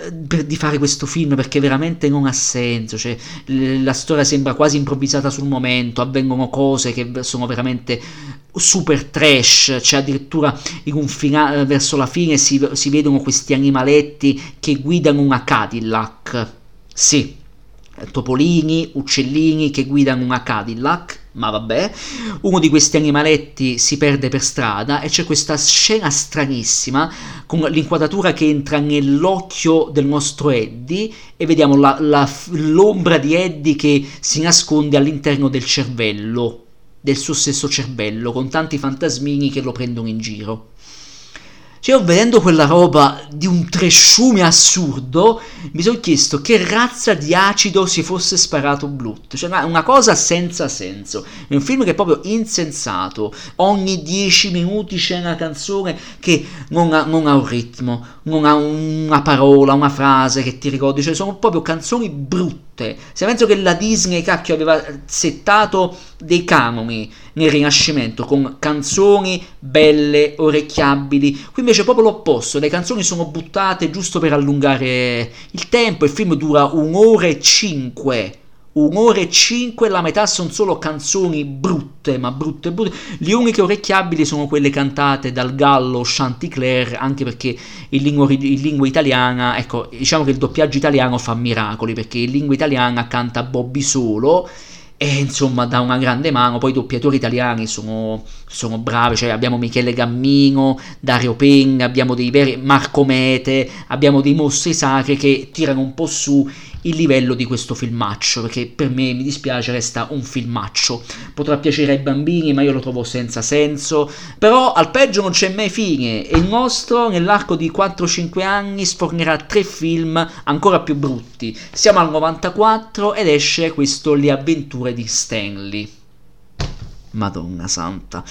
eh, per, di fare questo film perché veramente non ha senso, cioè, la storia sembra quasi improvvisata sul momento, avvengono cose che sono veramente super trash, cioè addirittura fina- verso la fine si, si vedono questi animaletti che guidano una Cadillac. Sì, topolini, uccellini che guidano una Cadillac, ma vabbè, uno di questi animaletti si perde per strada e c'è questa scena stranissima con l'inquadratura che entra nell'occhio del nostro Eddie e vediamo la, la, l'ombra di Eddie che si nasconde all'interno del cervello del suo stesso cervello, con tanti fantasmini che lo prendono in giro. Cioè, vedendo quella roba di un tresciume assurdo, mi sono chiesto che razza di acido si fosse sparato Blut. Cioè, una cosa senza senso. È un film che è proprio insensato. Ogni dieci minuti c'è una canzone che non ha, non ha un ritmo, non ha una parola, una frase che ti ricordi. Cioè, sono proprio canzoni brutte se penso che la Disney, cacchio, aveva settato dei canoni nel Rinascimento con canzoni belle, orecchiabili, qui invece è proprio l'opposto, le canzoni sono buttate giusto per allungare il tempo, il film dura un'ora e cinque un'ora e cinque, la metà sono solo canzoni brutte, ma brutte brutte. Le uniche orecchiabili sono quelle cantate dal gallo Chanticleer, anche perché in lingua, in lingua, italiana, ecco, diciamo che il doppiaggio italiano fa miracoli, perché in lingua italiana canta Bobby solo e insomma da una grande mano, poi i doppiatori italiani sono, sono bravi, cioè abbiamo Michele Gammino, Dario Penga, abbiamo dei veri Marco Mete, abbiamo dei mostri sacri che tirano un po' su il livello di questo filmaccio, perché per me mi dispiace resta un filmaccio. Potrà piacere ai bambini, ma io lo trovo senza senso. Però al peggio non c'è mai fine e il nostro nell'arco di 4-5 anni sfornerà tre film ancora più brutti. Siamo al 94 ed esce questo Le avventure di Stanley. Madonna santa.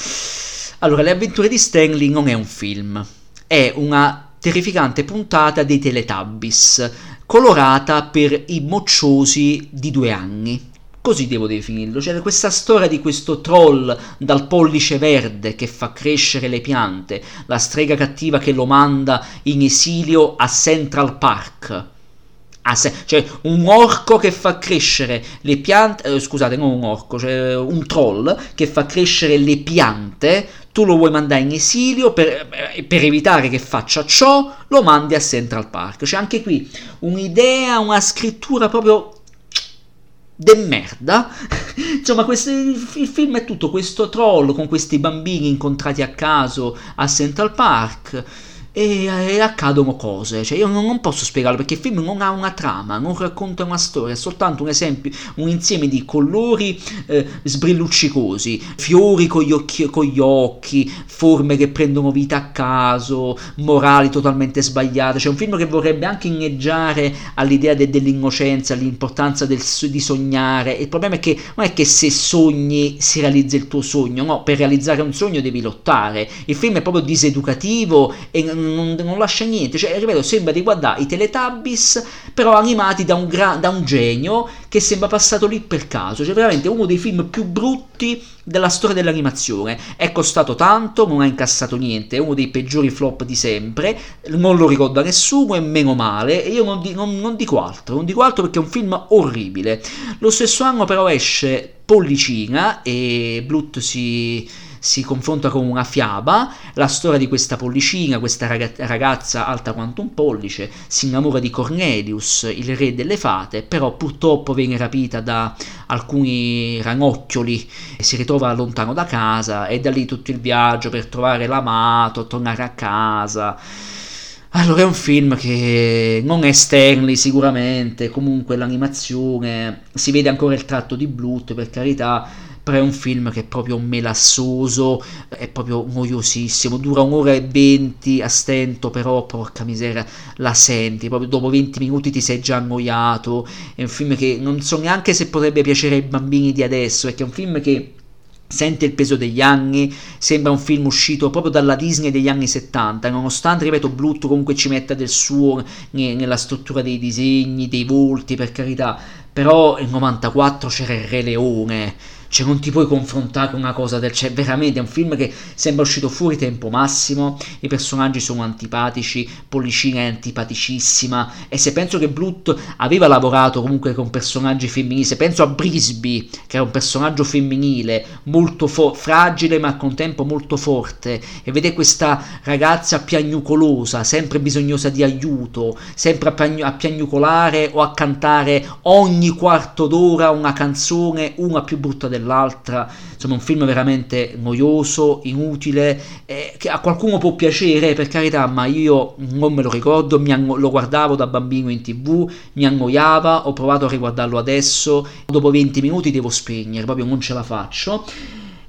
Allora, Le avventure di Stanley non è un film, è una terrificante puntata dei Teletubbies colorata per i mocciosi di due anni. Così devo definirlo, cioè questa storia di questo troll dal pollice verde che fa crescere le piante, la strega cattiva che lo manda in esilio a Central Park. Se- cioè un orco che fa crescere le piante, eh, scusate, non un orco, cioè un troll che fa crescere le piante tu lo vuoi mandare in esilio per, eh, per, evitare che faccia ciò, lo mandi a Central Park. C'è anche qui un'idea, una scrittura proprio de merda Insomma, questo, il, il, film è tutto questo troll con questi bambini incontrati a caso a Central Park e, e, accadono cose. Cioè, io non, non, posso spiegarlo perché il film non ha una trama, non racconta una storia, è soltanto un esempio, un insieme di colori eh, sbrilluccicosi, fiori con gli, occhi, con gli occhi, forme che prendono vita a caso, morali totalmente sbagliate. Cioè, un film che vorrebbe anche inneggiare all'idea de, dell'innocenza, all'importanza del, di sognare. Il problema è che non è che se sogni si realizza il tuo sogno, no, per realizzare un sogno devi lottare. Il film è proprio diseducativo e non, non lascia niente, cioè ripeto, sembra di guardare i Teletubbies però animati da un, gra- da un genio che sembra passato lì per caso, cioè veramente uno dei film più brutti della storia dell'animazione. È costato tanto, non ha incassato niente, è uno dei peggiori flop di sempre, non lo ricorda nessuno e meno male, e io non, di, non, non dico altro, non dico altro perché è un film orribile. Lo stesso anno però esce Pollicina e Blut si si confronta con una fiaba, la storia di questa pollicina, questa ragazza alta quanto un pollice, si innamora di Cornelius, il re delle fate, però purtroppo viene rapita da alcuni ranocchioli, si ritrova lontano da casa e da lì tutto il viaggio per trovare l'amato, tornare a casa. Allora è un film che non è Stanley sicuramente, comunque l'animazione, si vede ancora il tratto di Blut per carità, però è un film che è proprio melassoso, è proprio noiosissimo, dura un'ora e venti a stento, però porca miseria la senti, proprio dopo 20 minuti ti sei già annoiato, è un film che non so neanche se potrebbe piacere ai bambini di adesso, perché è un film che sente il peso degli anni, sembra un film uscito proprio dalla Disney degli anni 70, nonostante, ripeto, Blut comunque ci metta del suo nella struttura dei disegni, dei volti, per carità, però nel 94 c'era il Re Leone, cioè non ti puoi confrontare con una cosa del cioè veramente è un film che sembra uscito fuori tempo massimo i personaggi sono antipatici Pollicina è antipaticissima e se penso che Blut aveva lavorato comunque con personaggi femminili se penso a Brisby che era un personaggio femminile molto fo- fragile ma al contempo molto forte e vede questa ragazza piagnucolosa sempre bisognosa di aiuto sempre a, piagnu- a piagnucolare o a cantare ogni quarto d'ora una canzone una più brutta dell'altra dell'altra, insomma un film veramente noioso, inutile, eh, che a qualcuno può piacere per carità, ma io non me lo ricordo, anno- lo guardavo da bambino in tv, mi annoiava, ho provato a riguardarlo adesso, dopo 20 minuti devo spegnere, proprio non ce la faccio.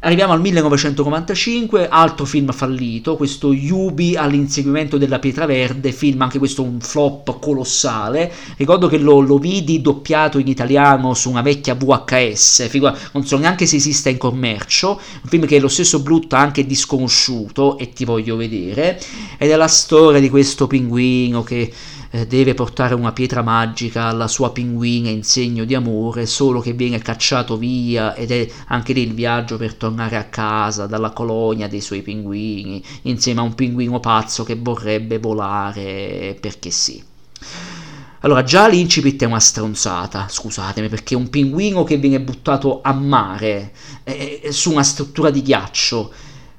Arriviamo al 1995, altro film fallito, questo Yubi all'inseguimento della pietra verde, film anche questo un flop colossale. Ricordo che lo, lo vidi doppiato in italiano su una vecchia VHS, figura, non so neanche se esista in commercio, un film che lo stesso Blut ha anche disconosciuto e ti voglio vedere, ed è la storia di questo pinguino che eh, deve portare una pietra magica alla sua pinguina in segno di amore, solo che viene cacciato via ed è anche lì il viaggio per tornare a casa dalla colonia dei suoi pinguini, insieme a un pinguino pazzo che vorrebbe volare perché sì. Allora, già l'incipit è una stronzata, scusatemi, perché un pinguino che viene buttato a mare eh, eh su una struttura di ghiaccio.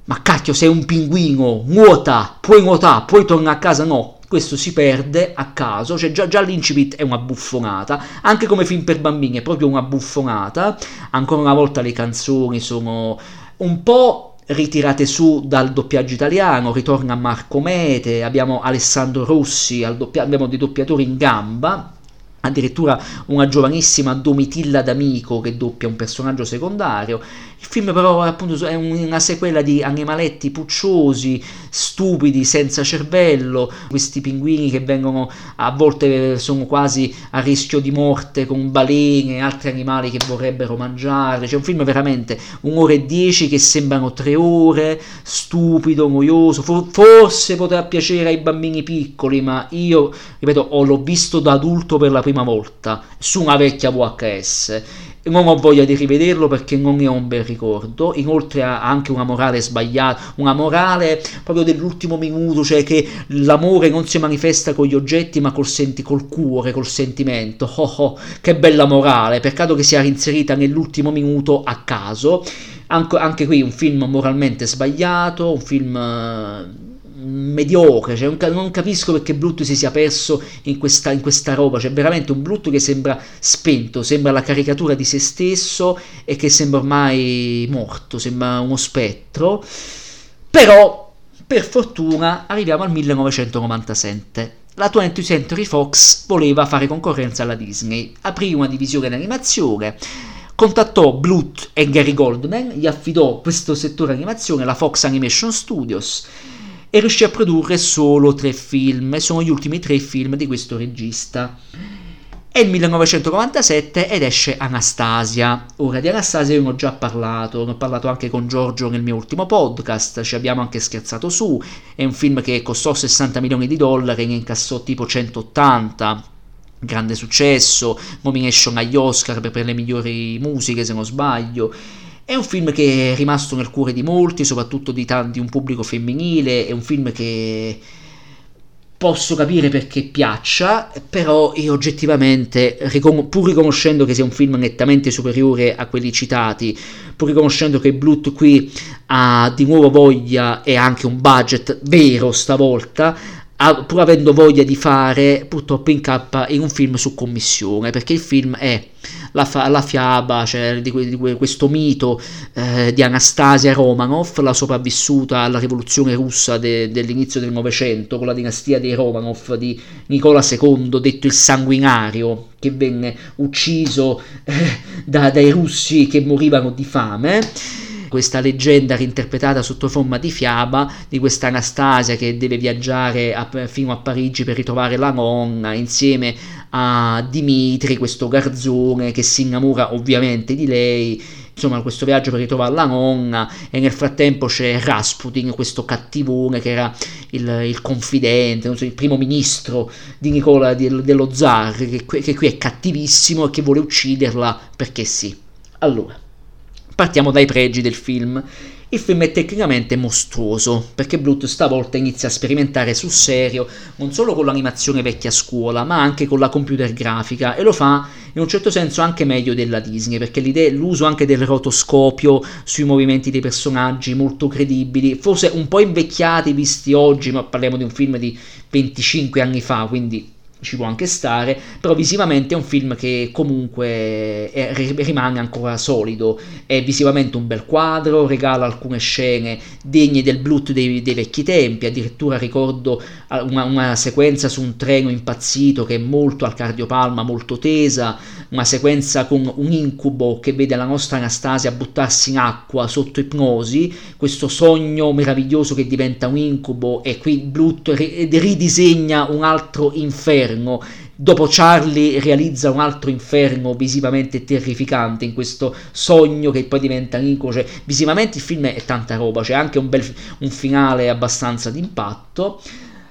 Ma cacchio, sei un pinguino, nuota, puoi nuotare, puoi tornare a casa, no, questo si perde a caso, cioè già, già l'incipit è una buffonata, anche come film per bambini è proprio una buffonata, ancora una volta le canzoni sono un po' ritirate su dal doppiaggio italiano, ritorna Marco Mete, abbiamo Alessandro Rossi, doppia- abbiamo dei doppiatori in gamba, addirittura una giovanissima Domitilla D'Amico che doppia un personaggio secondario il film però appunto è una sequela di animaletti pucciosi, stupidi, senza cervello, questi pinguini che vengono a volte sono quasi a rischio di morte con balene e altri animali che vorrebbero mangiare. C'è un film veramente un'ora e dieci che sembrano tre ore, stupido, noioso, For- forse potrà piacere ai bambini piccoli, ma io, ripeto, ho, l'ho visto da adulto per la prima volta su una vecchia VHS non ho voglia di rivederlo perché non ne ho un bel ricordo. Inoltre ha anche una morale sbagliata, una morale proprio dell'ultimo minuto, cioè che l'amore non si manifesta con gli oggetti ma col, senti, col cuore, col sentimento. Oh, oh, che bella morale, peccato che sia inserita nell'ultimo minuto a caso. Anche, anche qui un film moralmente sbagliato, un film mediocre, cioè non, non, capisco perché Blut si sia perso in questa, in questa roba, cioè veramente un Blut che sembra spento, sembra la caricatura di se stesso e che sembra ormai morto, sembra uno spettro, però per fortuna arriviamo al 1997. La 20th Century Fox voleva fare concorrenza alla Disney, aprì una divisione d'animazione, contattò Blut e Gary Goldman, gli affidò questo settore animazione alla Fox Animation Studios e riuscì a produrre solo tre film, sono gli ultimi tre film di questo regista. È il 1997 ed esce Anastasia. Ora di Anastasia io ne ho già parlato, ne ho parlato anche con Giorgio nel mio ultimo podcast, ci abbiamo anche scherzato su, è un film che costò 60 milioni di dollari e ne incassò tipo 180 grande successo, nomination agli Oscar per, le migliori musiche se non sbaglio. È un film che è rimasto nel cuore di molti, soprattutto di, tanti, un pubblico femminile, è un film che posso capire perché piaccia, però io oggettivamente, pur riconoscendo che sia un film nettamente superiore a quelli citati, pur riconoscendo che Blut qui ha di nuovo voglia e anche un budget vero stavolta, pur avendo voglia di fare, purtroppo incappa in un film su commissione, perché il film è la, fa- la fiaba cioè, di, que- di, questo mito eh, di Anastasia Romanov, la sopravvissuta alla rivoluzione russa de- dell'inizio del Novecento, con la dinastia dei Romanov di Nicola II, detto il sanguinario, che venne ucciso eh, da- dai russi che morivano di fame. Questa leggenda reinterpretata sotto forma di fiaba di questa Anastasia che deve viaggiare a, fino a Parigi per ritrovare la nonna insieme a Dimitri, questo garzone che si innamora ovviamente di lei insomma questo viaggio per ritrovare la nonna e nel frattempo c'è Rasputin, questo cattivone che era il, il confidente, so, il primo ministro di Nicola di, dello zar, che, che qui è cattivissimo e che vuole ucciderla perché sì. Allora, Partiamo dai pregi del film. Il film è tecnicamente mostruoso, perché Bluth stavolta inizia a sperimentare sul serio non solo con l'animazione vecchia scuola, ma anche con la computer grafica e lo fa in un certo senso anche meglio della Disney, perché l'uso anche del rotoscopio sui movimenti dei personaggi molto credibili, forse un po' invecchiati visti oggi, ma parliamo di un film di 25 anni fa, quindi ci può anche stare, però visivamente è un film che comunque è, rimane ancora solido, è visivamente un bel quadro, regala alcune scene degne del Blut dei, dei vecchi tempi, addirittura ricordo una, una, sequenza su un treno impazzito che è molto al cardiopalma, molto tesa, una sequenza con un incubo che vede la nostra Anastasia buttarsi in acqua sotto ipnosi, questo sogno meraviglioso che diventa un incubo e qui Blut ridisegna un altro inferno inferno. Dopo Charlie realizza un altro inferno visivamente terrificante in questo sogno che poi diventa incubo. Cioè, visivamente il film è tanta roba, c'è anche un, bel, un finale abbastanza d'impatto.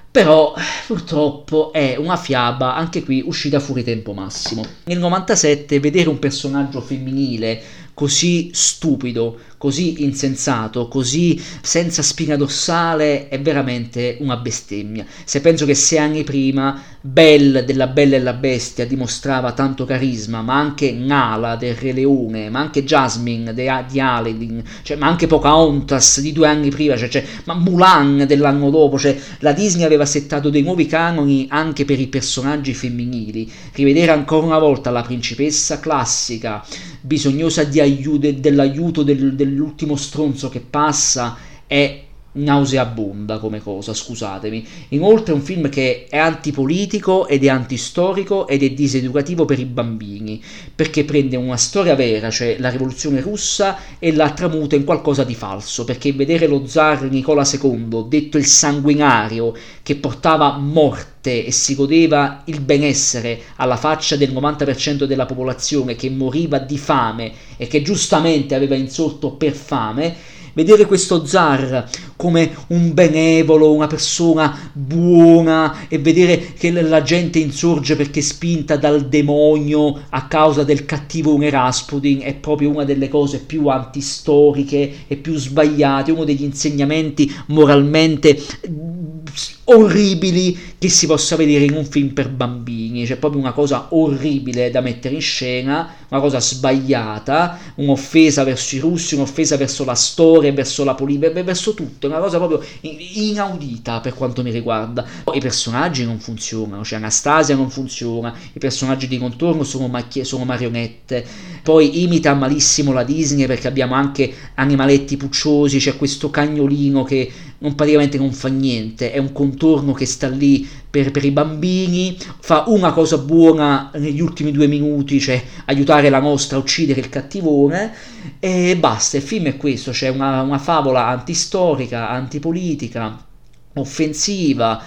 Però purtroppo è una fiaba, anche qui uscita fuori tempo massimo. Nel 97 vedere un personaggio femminile così stupido, così insensato, così senza spina dorsale è veramente una bestemmia. Se penso che sei anni prima Belle della Bella e la Bestia dimostrava tanto carisma, ma anche Nala del Re Leone, ma anche Jasmine de, di Aladdin, cioè, ma anche Pocahontas di due anni prima, cioè, cioè, ma Mulan dell'anno dopo, cioè, la Disney aveva settato dei nuovi canoni anche per i personaggi femminili. Rivedere ancora una volta la principessa classica, bisognosa di aiuto, dell'aiuto del, dell'ultimo stronzo che passa, è nauseabonda come cosa, scusatemi. Inoltre è un film che è antipolitico ed è antistorico ed è diseducativo per i bambini, perché prende una storia vera, cioè la rivoluzione russa, e la tramuta in qualcosa di falso, perché vedere lo zar Nicola II, detto il sanguinario, che portava morte e si godeva il benessere alla faccia del 90% della popolazione che moriva di fame e che giustamente aveva insorto per fame, vedere questo zar come un benevolo, una persona buona e vedere che la gente insorge perché spinta dal demonio a causa del cattivo Rasputin è proprio una delle cose più antistoriche e più sbagliate, uno degli insegnamenti moralmente orribili che si possa vedere in un film per bambini, c'è proprio una cosa orribile da mettere in scena, una cosa sbagliata, un'offesa verso i russi, un'offesa verso la storia, verso la politica, verso tutto, una cosa proprio inaudita per quanto mi riguarda. I personaggi non funzionano, cioè Anastasia non funziona, i personaggi di contorno sono, macchie, sono marionette, poi imita malissimo la Disney perché abbiamo anche animaletti pucciosi, c'è questo cagnolino che non, praticamente non fa niente, è un contorno che sta lì per, per, i bambini, fa una cosa buona negli ultimi due minuti, cioè aiutare la nostra a uccidere il cattivone, e basta, il film è questo, c'è una, una favola antistorica, antipolitica, offensiva,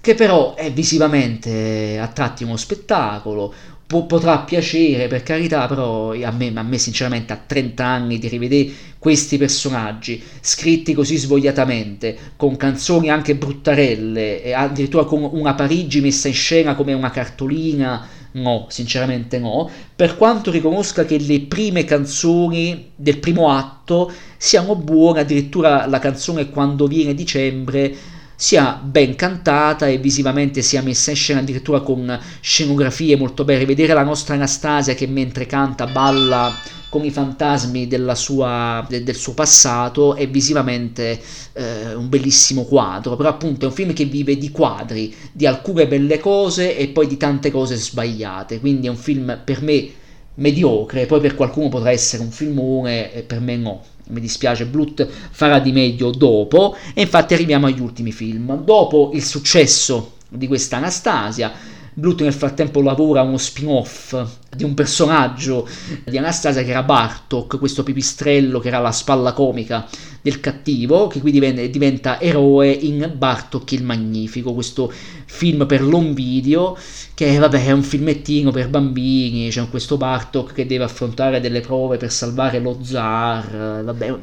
che però è visivamente a tratti uno spettacolo, potrà piacere per carità, però a me, a me, sinceramente a 30 anni di rivedere questi personaggi scritti così svogliatamente, con canzoni anche bruttarelle, e addirittura con una Parigi messa in scena come una cartolina, no, sinceramente no, per quanto riconosca che le prime canzoni del primo atto siano buone, addirittura la canzone quando viene dicembre sia ben cantata e visivamente sia messa in scena addirittura con scenografie molto belle. Vedere la nostra Anastasia che mentre canta balla con i fantasmi sua, de, del suo passato è visivamente eh, un bellissimo quadro, però appunto è un film che vive di quadri, di alcune belle cose e poi di tante cose sbagliate, quindi è un film per me mediocre, poi per qualcuno potrà essere un filmone e per me no mi dispiace, Blut farà di meglio dopo e infatti arriviamo agli ultimi film. Dopo il successo di questa Anastasia, Blut nel frattempo lavora uno spin-off di un personaggio di Anastasia che era Bartok, questo pipistrello che era la spalla comica del cattivo, che qui diventa, diventa eroe in Bartok il Magnifico, questo film per l'home video, che vabbè è un filmettino per bambini, c'è questo Bartok che deve affrontare delle prove per salvare lo zar, vabbè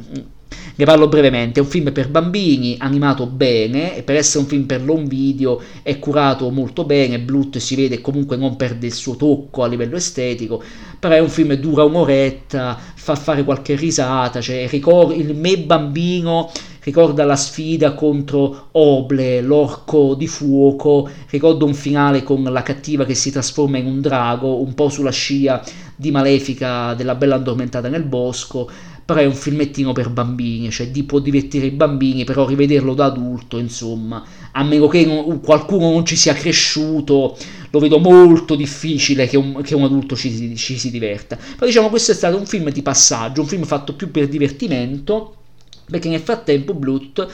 ne parlo brevemente, è un film per bambini, animato bene, e per essere un film per l'home video è curato molto bene, Blut si vede comunque non perde il suo tocco a livello estetico, però è un film dura un'oretta, fa fare qualche risata, cioè ricordo il me bambino ricorda la sfida contro Oble, l'orco di fuoco, ricordo un finale con la cattiva che si trasforma in un drago, un po' sulla scia di Malefica della bella addormentata nel bosco, però è un filmettino per bambini, cioè di può divertire i bambini, però rivederlo da adulto, insomma, a meno che non, qualcuno non ci sia cresciuto, lo vedo molto difficile che un, che un adulto ci, ci, si diverta. Però diciamo questo è stato un film di passaggio, un film fatto più per divertimento, perché nel frattempo Blut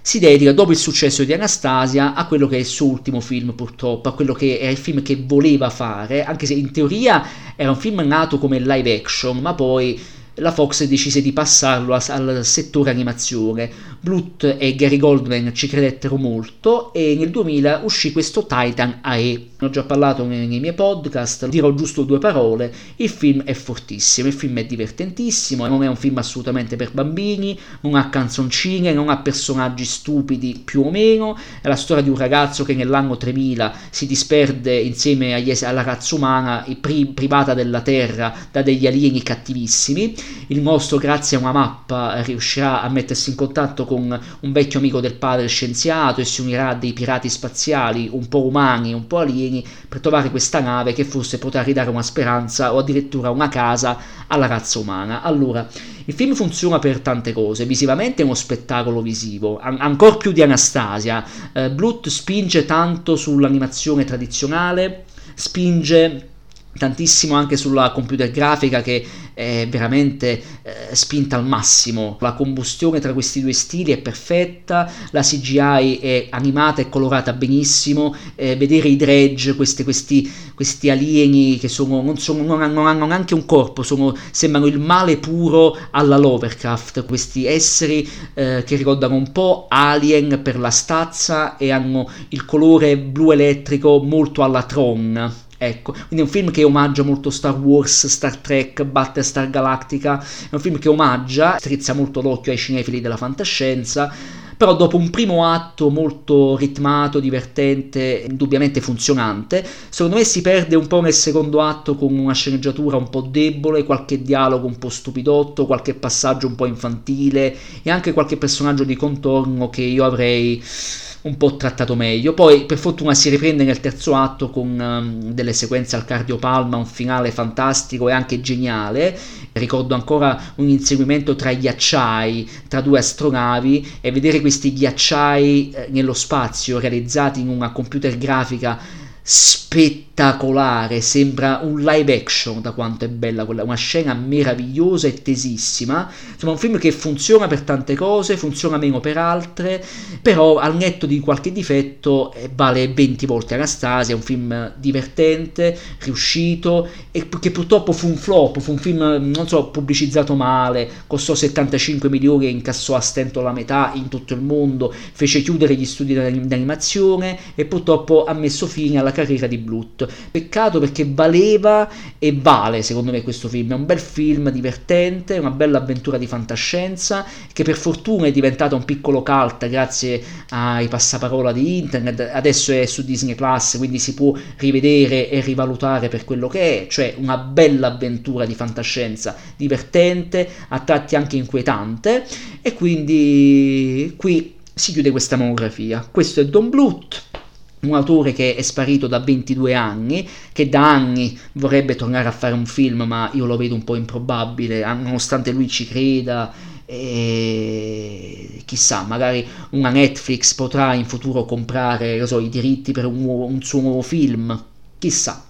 si dedica, dopo il successo di Anastasia, a quello che è il suo ultimo film, purtroppo, a quello che è il film che voleva fare, anche se in teoria era un film nato come live action, ma poi la Fox decise di passarlo al settore animazione. Blut e Gary Goldman ci credettero molto e nel 2000 uscì questo Titan AE. Ne ho già parlato nei, nei, miei podcast, dirò giusto due parole. Il film è fortissimo, il film è divertentissimo, non è un film assolutamente per bambini, non ha canzoncine, non ha personaggi stupidi più o meno, è la storia di un ragazzo che nell'anno 3000 si disperde insieme agli, alla razza umana pri, privata della Terra da degli alieni cattivissimi il mostro, grazie a una mappa, riuscirà a mettersi in contatto con un vecchio amico del padre scienziato e si unirà a dei pirati spaziali un po' umani, un po' alieni, per trovare questa nave che forse potrà ridare una speranza o addirittura una casa alla razza umana. Allora, il film funziona per tante cose, visivamente è uno spettacolo visivo, an- ancora più di Anastasia. Eh, Blut spinge tanto sull'animazione tradizionale, spinge tantissimo anche sulla computer grafica che è veramente eh, spinta al massimo. La combustione tra questi due stili è perfetta, la CGI è animata e colorata benissimo, eh, vedere i dredge, questi, questi, questi alieni che sono, non, sono, non, hanno, non, hanno, neanche un corpo, sono, sembrano il male puro alla Lovercraft, questi esseri eh, che ricordano un po' Alien per la stazza e hanno il colore blu elettrico molto alla Tron Ecco, quindi è un film che omaggia molto Star Wars, Star Trek, Battlestar Galactica, è un film che omaggia, strizza molto l'occhio ai cinefili della fantascienza, però dopo un primo atto molto ritmato, divertente, indubbiamente funzionante, secondo me si perde un po' nel secondo atto con una sceneggiatura un po' debole, qualche dialogo un po' stupidotto, qualche passaggio un po' infantile e anche qualche personaggio di contorno che io avrei un po' trattato meglio. Poi per fortuna si riprende nel terzo atto con um, delle sequenze al cardiopalma, un finale fantastico e anche geniale. Ricordo ancora un inseguimento tra ghiacciai, tra due astronavi e vedere questi ghiacciai eh, nello spazio realizzati in una computer grafica spettacolare, sembra un live action da quanto è bella quella, una scena meravigliosa e tesissima, insomma un film che funziona per tante cose, funziona meno per altre, però al netto di qualche difetto eh, vale 20 volte Anastasia, è un film divertente, riuscito e che purtroppo fu un flop, fu un film, non so, pubblicizzato male, costò 75 milioni e incassò a stento la metà in tutto il mondo, fece chiudere gli studi d'animazione e purtroppo ha messo fine alla carriera di Blut. Peccato perché valeva e vale secondo me questo film, è un bel film divertente, una bella avventura di fantascienza che per fortuna è diventata un piccolo cult grazie ai passaparola di internet, adesso è su Disney Plus, quindi si può rivedere e rivalutare per quello che è, cioè una bella avventura di fantascienza divertente, a tratti anche inquietante. E quindi qui si chiude questa monografia. Questo è Don Bluth un autore che è sparito da 22 anni, che da anni vorrebbe tornare a fare un film, ma io lo vedo un po' improbabile, nonostante lui ci creda. E chissà, magari una Netflix potrà in futuro comprare so, i diritti per un, nuovo, un suo nuovo film. Chissà.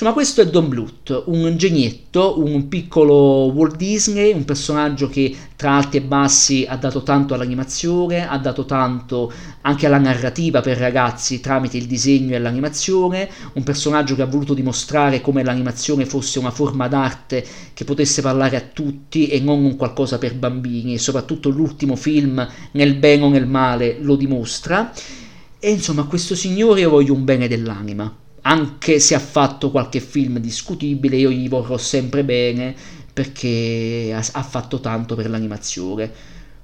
Insomma, questo è Don Bluth, un genietto, un piccolo Walt Disney, un personaggio che tra alti e bassi ha dato tanto all'animazione, ha dato tanto anche alla narrativa per ragazzi tramite il disegno e l'animazione, un personaggio che ha voluto dimostrare come l'animazione fosse una forma d'arte che potesse parlare a tutti e non un qualcosa per bambini, e soprattutto l'ultimo film, nel bene o nel male, lo dimostra. E insomma, a questo signore io voglio un bene dell'anima anche se ha fatto qualche film discutibile, io gli vorrò sempre bene perché ha, ha fatto tanto per l'animazione.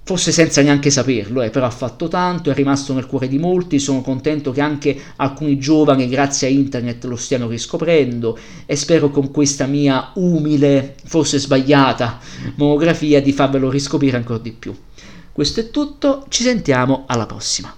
Forse senza neanche saperlo, eh, però ha fatto tanto, è rimasto nel cuore di molti, sono contento che anche alcuni giovani grazie a internet lo stiano riscoprendo e spero con questa mia umile, forse sbagliata, monografia di farvelo riscoprire ancora di più. Questo è tutto, ci sentiamo alla prossima.